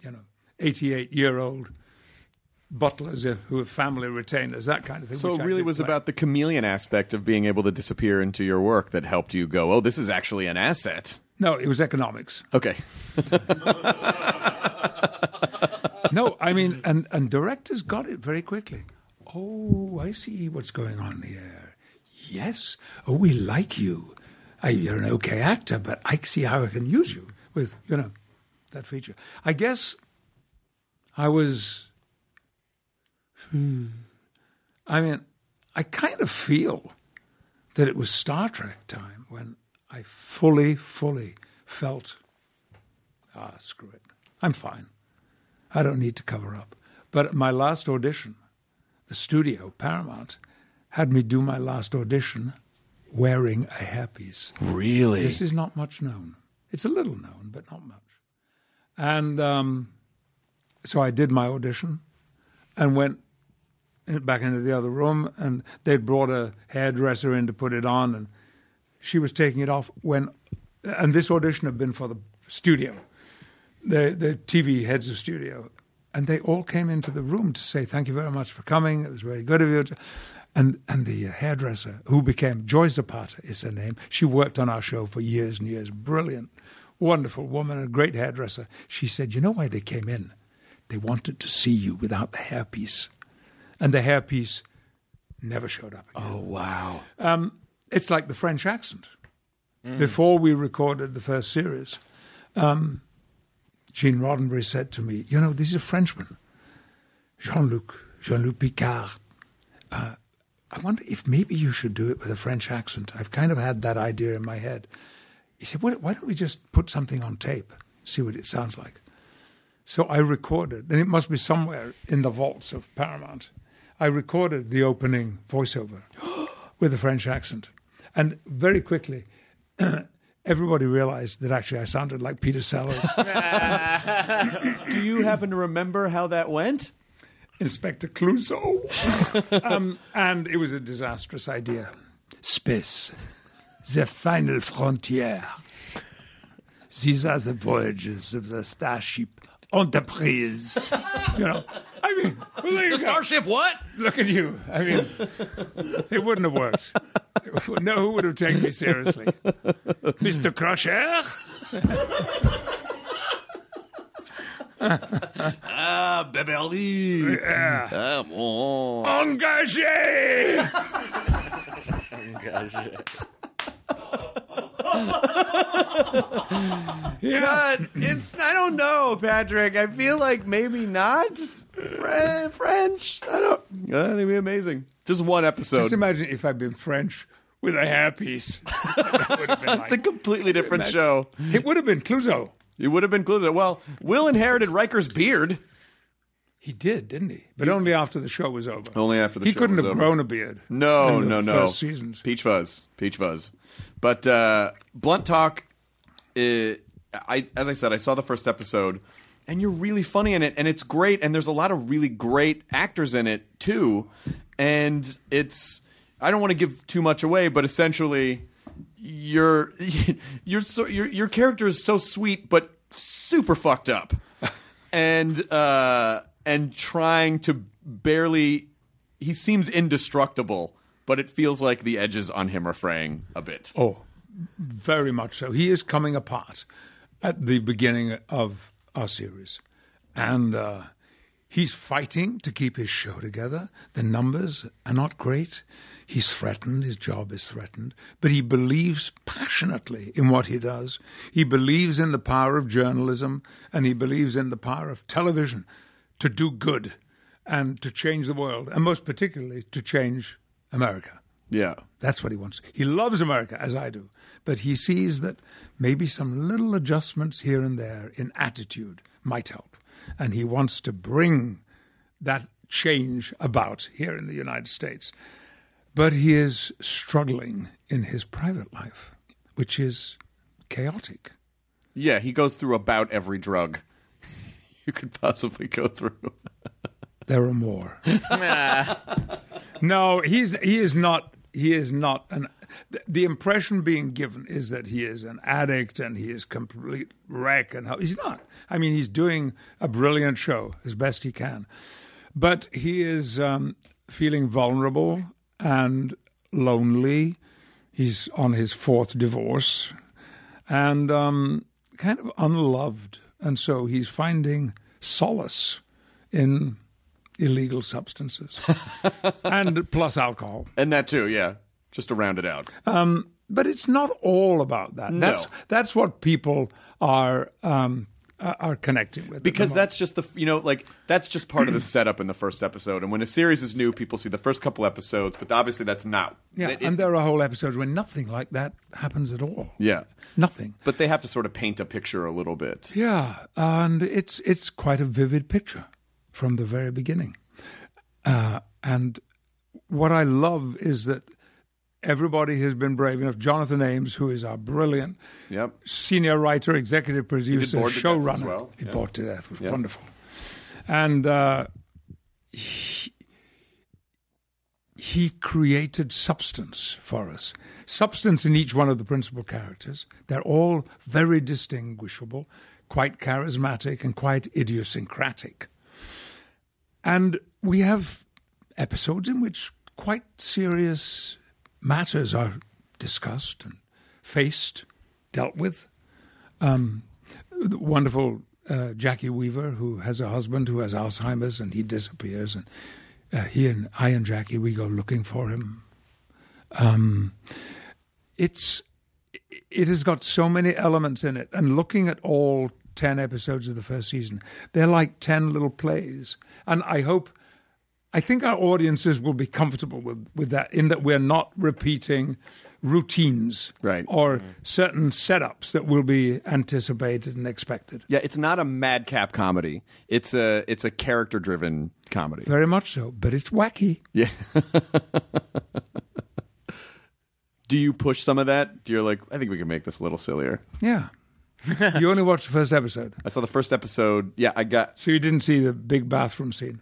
you know, 88 year old butlers who have family retainers, that kind of thing. So it really was play. about the chameleon aspect of being able to disappear into your work that helped you go, oh, this is actually an asset. No, it was economics. Okay. (laughs) no, I mean, and, and directors got it very quickly. Oh, I see what's going on here. Yes. Oh, we like you. I, you're an okay actor, but I see how I can use you with, you know, that feature. I guess I was. Hmm, I mean, I kind of feel that it was Star Trek time when I fully, fully felt, ah, screw it. I'm fine. I don't need to cover up. But at my last audition, the studio, Paramount, had me do my last audition wearing a hairpiece. Really? This is not much known. It's a little known, but not much. And um, so I did my audition and went back into the other room, and they'd brought a hairdresser in to put it on, and she was taking it off when, and this audition had been for the studio, the the TV heads of studio, and they all came into the room to say thank you very much for coming. It was very good of you. To, and and the hairdresser who became Joy Zapata is her name. She worked on our show for years and years. Brilliant, wonderful woman, a great hairdresser. She said, "You know why they came in? They wanted to see you without the hairpiece." and the hairpiece never showed up again. Oh, wow. Um, it's like the French accent. Mm. Before we recorded the first series, um, Gene Roddenberry said to me, You know, this is a Frenchman, Jean Luc, Jean Luc Picard. Uh, I wonder if maybe you should do it with a French accent. I've kind of had that idea in my head. He said, well, Why don't we just put something on tape, see what it sounds like? So I recorded, and it must be somewhere in the vaults of Paramount. I recorded the opening voiceover (gasps) with a French accent. And very quickly, (clears throat) everybody realized that actually I sounded like Peter Sellers. (laughs) Do you happen to remember how that went? Inspector Clouseau. (laughs) um, and it was a disastrous idea. Space, the final frontier. These are the voyages of the starship Enterprise. (laughs) you know, I mean, well, The starship what? Look at you. I mean, it wouldn't have worked. (laughs) No, who would have taken me seriously? Mr. Crusher? (laughs) Ah, Beverly. Yeah. Ah, bon. Engagé! (laughs) God, it's I don't know, Patrick. I feel like maybe not Fre- French. I don't. That'd be amazing. Just one episode. Just imagine if I'd been French with a hairpiece. (laughs) That would have been it's a completely different Imagine- show. It would have been Clouseau. It would have been included. Well, Wil inherited Riker's beard. He did, didn't he? But only after the show was over. Only after the show was over. he show couldn't was have over. grown a beard. No, in the no, no. First seasons. Peach Fuzz. Peach Fuzz. But uh, Blunt Talk, uh, I as I said, I saw the first episode, and you're really funny in it, and it's great, and there's a lot of really great actors in it too, and it's I don't want to give too much away, but essentially, your (laughs) your so, your your character is so sweet, but super fucked up, (laughs) and uh, and trying to barely he seems indestructible, but it feels like the edges on him are fraying a bit. Oh, very much so. He is coming apart at the beginning of our series, and uh, He's fighting to keep his show together. The numbers are not great. He's threatened, his job is threatened, but he believes passionately in what he does. He believes in the power of journalism and he believes in the power of television to do good and to change the world, and most particularly to change America. Yeah. That's what he wants. He loves America, as I do, but he sees that maybe some little adjustments here and there in attitude might help. And he wants to bring that change about here in the United States. But he is struggling in his private life, which is chaotic. Yeah, he goes through about every drug (laughs) you could possibly go through. (laughs) There are more. (laughs) no, he's he is not he is not an the impression being given is that he is an addict and he is complete wreck and how he's not. I mean, he's doing a brilliant show as best he can, but he is um, feeling vulnerable and lonely. He's on his fourth divorce and um, kind of unloved, and so he's finding solace in illegal substances (laughs) and plus alcohol. And that too, yeah. Just to round it out. Um, but it's not all about that. No. That's that's what people are um, are connecting with because that's just the you know like that's just part of the (clears throat) setup in the first episode and when a series is new people see the first couple episodes but obviously that's not yeah, it- and there are whole episodes where nothing like that happens at all. yeah Nothing. but they have to sort of paint a picture a little bit Yeah, and it's it's quite a vivid picture from the very beginning. Uh, and what I love is that everybody has been brave enough. Jonathan Ames, who is our brilliant yep senior writer, executive producer, Death showrunner, well. he Yeah. bored to death was Yeah. wonderful, and uh, he, he created substance for us. Substance in each one of the principal characters. They're all very distinguishable, quite charismatic, and quite idiosyncratic. And we have episodes in which quite serious matters are discussed and faced, dealt with. Um, the wonderful uh, Jacki Weaver, who has a husband who has Alzheimer's and he disappears, and uh, he and I and Jackie we go looking for him. Um, it's it has got so many elements in it, and looking at all ten episodes of the first season, they're like ten little plays, and I hope. I think our audiences will be comfortable with, with that, in that we're not repeating routines Right. or certain setups that will be anticipated and expected. yeah it's not a madcap comedy it's a it's a character driven comedy Very much so, but it's wacky. yeah (laughs) do you push some of that do you like i think we can make this a little sillier Yeah. (laughs) you only watched the first episode, i saw the first episode yeah i got so you didn't see the big bathroom scene.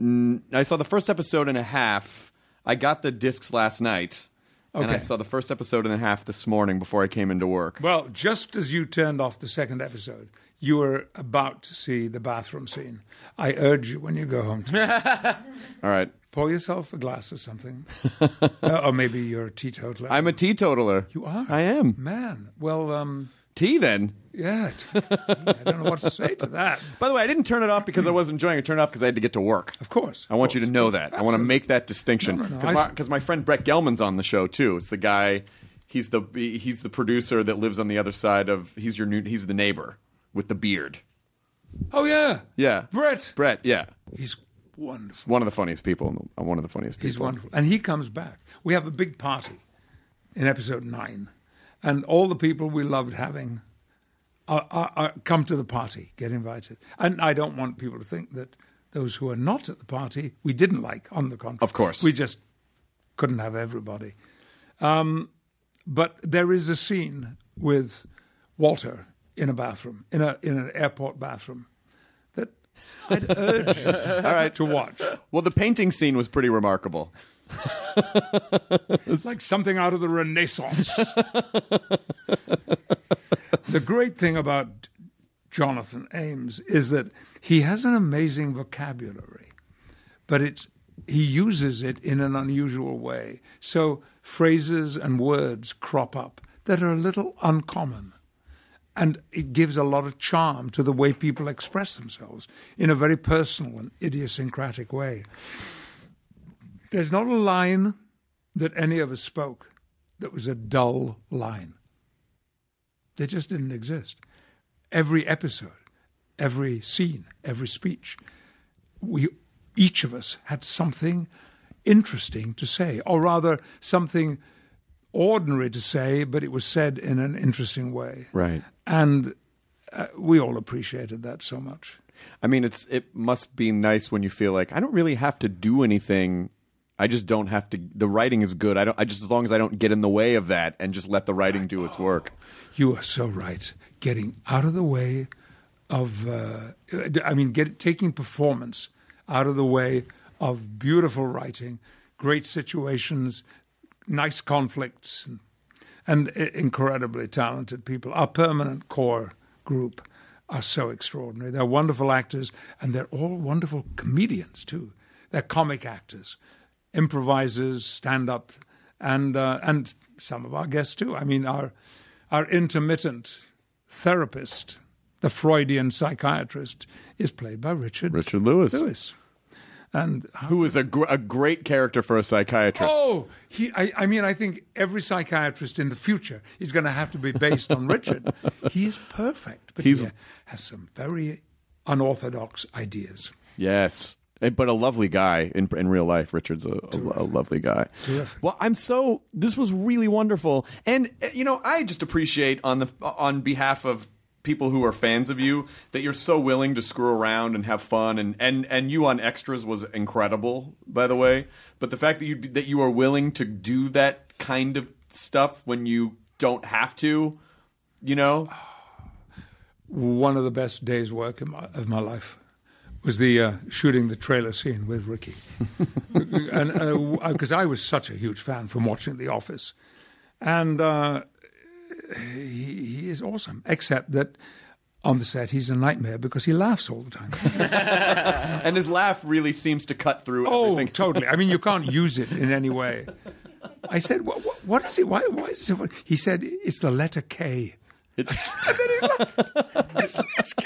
I saw the first episode and a half. I got the discs last night, and I saw the first episode and a half this morning before I came into work. Well, just as you turned off the second episode, you were about to see the bathroom scene. I urge you when you go home to (laughs) All right, pour yourself a glass of something. (laughs) Uh, or maybe you're a teetotaler. I'm a teetotaler. you are? I am. Man, well, um, Tea then. Yeah. (laughs) I don't know what to say to that. By the way, I didn't turn it off because I wasn't enjoying it. I turned it off because I had to get to work. Of course. I want you to know that. I want to make that distinction No, no, no, because my, my friend Brett Gelman's on the show too. It's the guy. He's the he's the producer that lives on the other side of. He's your new. He's the neighbor with the beard. Oh, yeah. Yeah, Brett. Brett. Yeah, He's wonderful. one of the funniest people. in the- uh, One of the funniest people. He's wonderful. And he comes back. We have a big party in episode nine. And all the people we loved having are, are, are, come to the party, get invited. And I don't want people to think that those who are not at the party we didn't like, on the contrary. Of course. We just couldn't have everybody. Um, but there is a scene with Walter in a bathroom, in, a, in an airport bathroom, that I'd urge you (laughs) (laughs) All right. to watch. Well, the painting scene was pretty remarkable. (laughs) It's like something out of the Renaissance. (laughs) the great thing about Jonathan Ames is that he has an amazing vocabulary, but it's he uses it in an unusual way. So phrases and words crop up that are a little uncommon. And it gives a lot of charm to the way people express themselves in a very personal and idiosyncratic way. There's not a line that any of us spoke that was a dull line. They just didn't exist. Every episode, every scene, every speech, we each of us had something interesting to say, or rather something ordinary to say, but it was said in an interesting way. Right. And uh, we all appreciated that so much. I mean, it's it must be nice when you feel like I don't really have to do anything. I just don't have to. The writing is good. I don't. I just as long as I don't get in the way of that and just let the writing do its work. You are so right. Getting out of the way of, uh, I mean, get, taking performance out of the way of beautiful writing, great situations, nice conflicts, and, and incredibly talented people. Our permanent core group are so extraordinary. They're wonderful actors, and they're all wonderful comedians too. They're comic actors, improvisers, stand up, and uh, and some of our guests too. I mean, our our intermittent therapist, the Freudian psychiatrist, is played by Richard Richard Lewis. Lewis. And who is a, gr- a great character for a psychiatrist? Oh, he! I, I mean, I think every psychiatrist in the future is going to have to be based on Richard. (laughs) he is perfect, but He's- he has some very unorthodox ideas. Yes. But a lovely guy in in real life. Richard's a, a, a lovely guy. Terrific. Well, I'm so. This was really wonderful, and eh, you know, I just appreciate on the on behalf of people who are fans of you that you're so willing to screw around and have fun, and and and you on extras was incredible, by the way. But the fact that you that you are willing to do that kind of stuff when you don't have to, you know, (sighs) One of the best days' work of my, of my life was the uh, shooting the trailer scene with Ricky, (laughs) and because I was such a huge fan from watching The Office, and uh, he, he is awesome. Except that on the set he's a nightmare because he laughs all the time. (laughs) and his laugh really seems to cut through Oh, everything. totally. I mean, you can't (laughs) use it in any way. I said, what, what, what is it? Why, why is it? He said, it's the letter K. (laughs) and then he laughed. It's, it's K.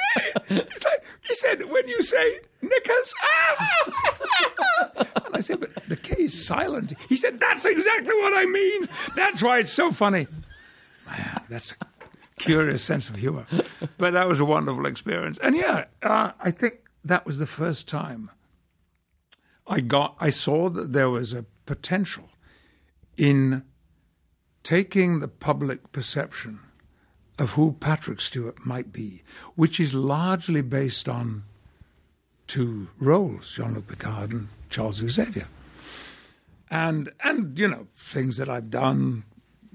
It's like, he said, when you say knickers, (laughs) and I said, but the K is silent. He said, that's exactly what I mean. That's why it's so funny. Man, that's a curious sense of humor. But that was a wonderful experience. And yeah, uh, I think that was the first time I got I saw that there was a potential in taking the public perception of who Patrick Stewart might be, which is largely based on two roles, Jean-Luc Picard and Charles Xavier. And and you know, things that I've done,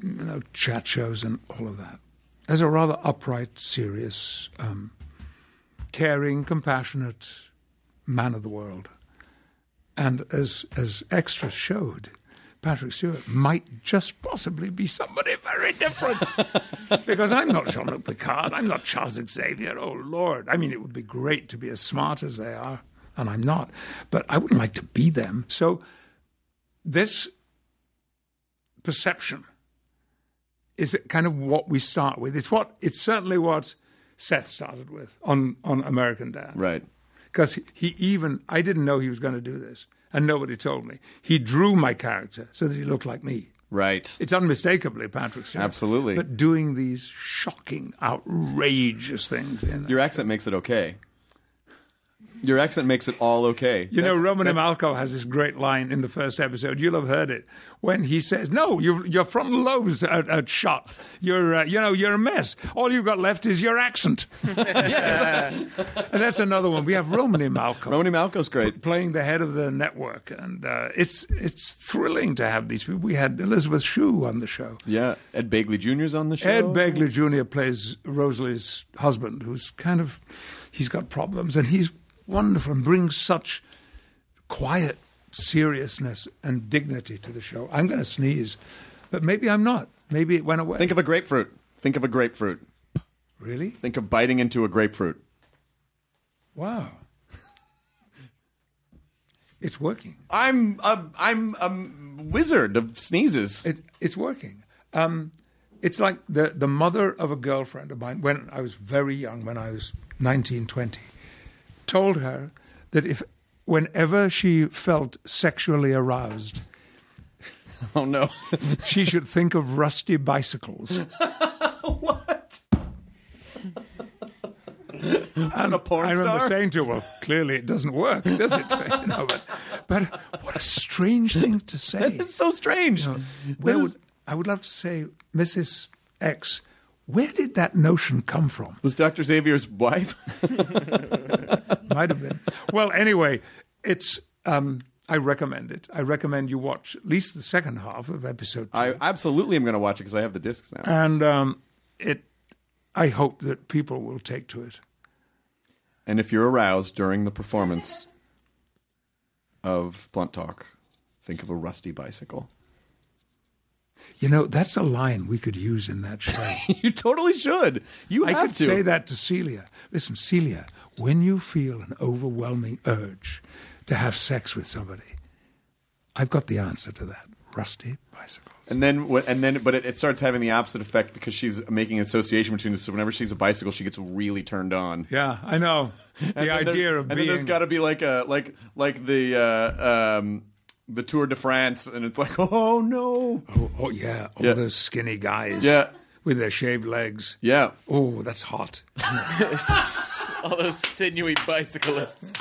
you know, chat shows and all of that. As a rather upright, serious, um, caring, compassionate man of the world. And as as extras showed, Patrick Stewart might just possibly be somebody very different. (laughs) because I'm not Jean Luc Picard, I'm not Charles Xavier. Oh Lord. I mean it would be great to be as smart as they are, and I'm not. But I wouldn't like to be them. So this perception is kind of what we start with. It's what it's certainly what Seth started with on, on American Dad. Right. Because he even I didn't know he was going to do this, and nobody told me. He drew my character so that he looked like me. Right. It's unmistakably Patrick Stewart. Absolutely. But doing these shocking, outrageous things. In Your accent makes it okay. Your accent makes it all okay. You know, That's- Roman that's- Amalco has this great line in the first episode. You'll have heard it when he says, "No, you're you're from the Lowe's at, at shot. You're uh, you know you're a mess. All you've got left is your accent." (laughs) (laughs) and that's another one. We have Romany Malco. Romany Malco's great. playing the head of the network, and uh, it's it's thrilling to have these people. We had Elizabeth Shue on the show. Yeah, Ed Begley Jr.'s on the show. Ed Begley Jr. plays Rosalie's husband, who's kind of he's got problems, and he's wonderful and brings such quiet seriousness and dignity to the show. I'm going to sneeze, but maybe I'm not. Maybe it went away. Think of a grapefruit. Think of a grapefruit. really? Think of biting into a grapefruit. Wow. (laughs) It's working. I'm a I'm a wizard of sneezes. It, it's working. Um, It's like the, the mother of a girlfriend of mine, when I was very young, when I was 19, 20, told her that if whenever she felt sexually aroused, (laughs) Oh no. (laughs) she should think of rusty bicycles. (laughs) what? And a porn star. I remember star? saying to her, "Well, clearly it doesn't work, does it?" You know, but, but what a strange thing to say. It's so strange. You know, where would, I would love to say, Mrs. X, where did that notion come from? Was Dr. Xavier's wife? (laughs) Might have been. Well, anyway, it's. Um, I recommend it. I recommend you watch at least the second half of episode two. I absolutely am going to watch it because I have the discs now. and um, it. I hope that people will take to it. And if you're aroused during the performance of Blunt Talk, think of a rusty bicycle. You know, that's a line we could use in that show. (laughs) you totally should. You I have could to. say that to Celia. Listen, Celia, when you feel an overwhelming urge to have sex with somebody, I've got the answer to that. Rusty bicycles. And then, and then, but it, it starts having the opposite effect because she's making an association between the. So whenever she's a bicycle, she gets really turned on. Yeah, I know. (laughs) The idea there- of and being. then there's got to be like a like like the uh, um, the Tour de France, and it's like, (laughs) oh no, oh, oh, yeah, all Yeah. those skinny guys. Yeah. With their shaved legs. yeah. Oh, that's hot. (laughs) All those sinewy bicyclists.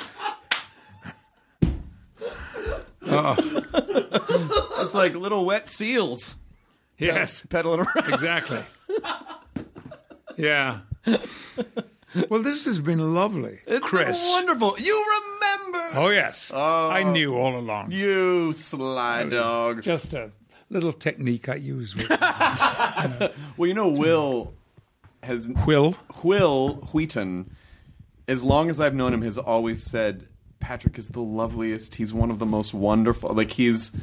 Oh. (laughs) It's like little wet seals Yes, pedaling around. exactly. yeah. (laughs) Well, this has been lovely, It's Chris. wonderful. You remember? Oh yes, oh, I knew all along. You sly dog. Just a little technique I use with (laughs) Well, you know, Wil has Will. Wil Wheaton. As long as I've known him, has always said Patrick is the loveliest. He's one of the most wonderful. Like he's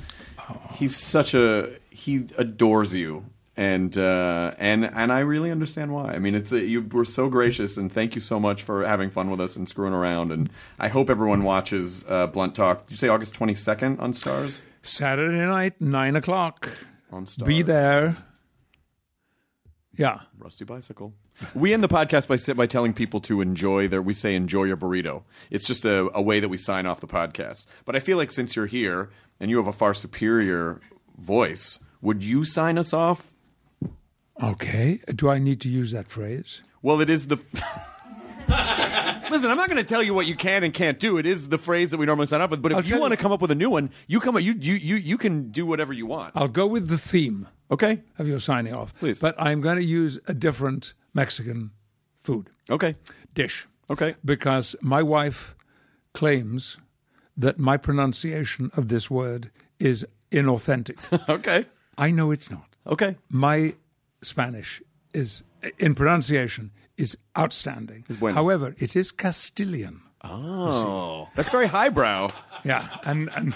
he's such a he adores you. And uh, and and I really understand why. I mean, it's a, you were so gracious, and thank you so much for having fun with us and screwing around. And I hope everyone watches uh, Blunt Talk. Did you say August twenty second on Starz? Saturday night, nine o'clock. On Starz. Be there. Yeah. Rusty bicycle. We end the podcast by by telling people to enjoy their. We say enjoy your burrito. It's just a, a way that we sign off the podcast. But I feel like since you're here and you have a far superior voice, would you sign us off? Okay. Do I need to use that phrase? Well, it is the. (laughs) Listen, I'm not going to tell you what you can and can't do. It is the phrase that we normally sign off with. But if I'll you tell want to come up with a new one, you come. up- You you you you can do whatever you want. I'll go with the theme Okay. of your signing off. Please. But I'm going to use a different Mexican food Okay. dish Okay. because my wife claims that my pronunciation of this word is inauthentic. (laughs) Okay. I know it's not. Okay. My Spanish is, in pronunciation, is outstanding. bueno. However, it is Castilian. Oh, that's very highbrow. Yeah, and and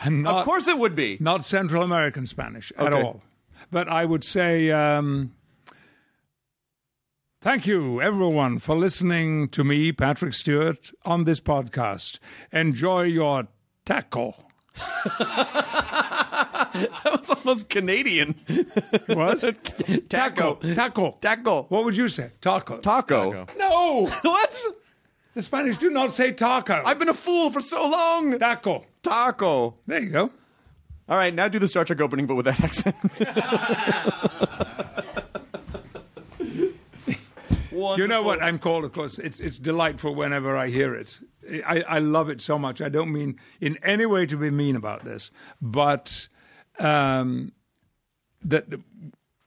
and not, of course, it would be. not Central American Spanish at Okay. all. But I would say, um, thank you, everyone, for listening to me, Patrick Stewart, on this podcast. Enjoy your taco. (laughs) (laughs) That was almost Canadian. It was? (laughs) Taco. Taco. Taco. What would you say? Taco. Taco. no! (laughs) What? The Spanish do not say taco. I've been a fool for so long. Taco. Taco. There you go. All right, now do the Star Trek opening, but with that accent. You know what I'm called, of course. It's it's delightful whenever I hear it. I, I love it so much. I don't mean in any way to be mean about this, but um, that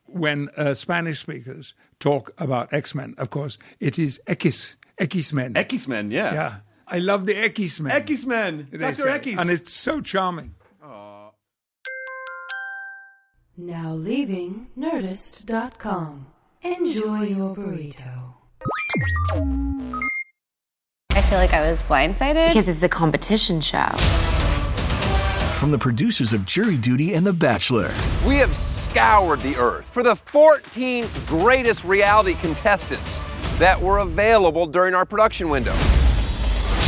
when uh, Spanish speakers talk about X Men, of course, it is X X Men. X-Men, yeah. Yeah, I love the X Men. X-Men. Dr. X. and it's so charming. Now leaving Nerdist.com. Enjoy your burrito. I feel like I was blindsided because it's a competition show. From the producers of Jury Duty and The Bachelor, We have scoured the earth for the 14 greatest reality contestants that were available during our production window.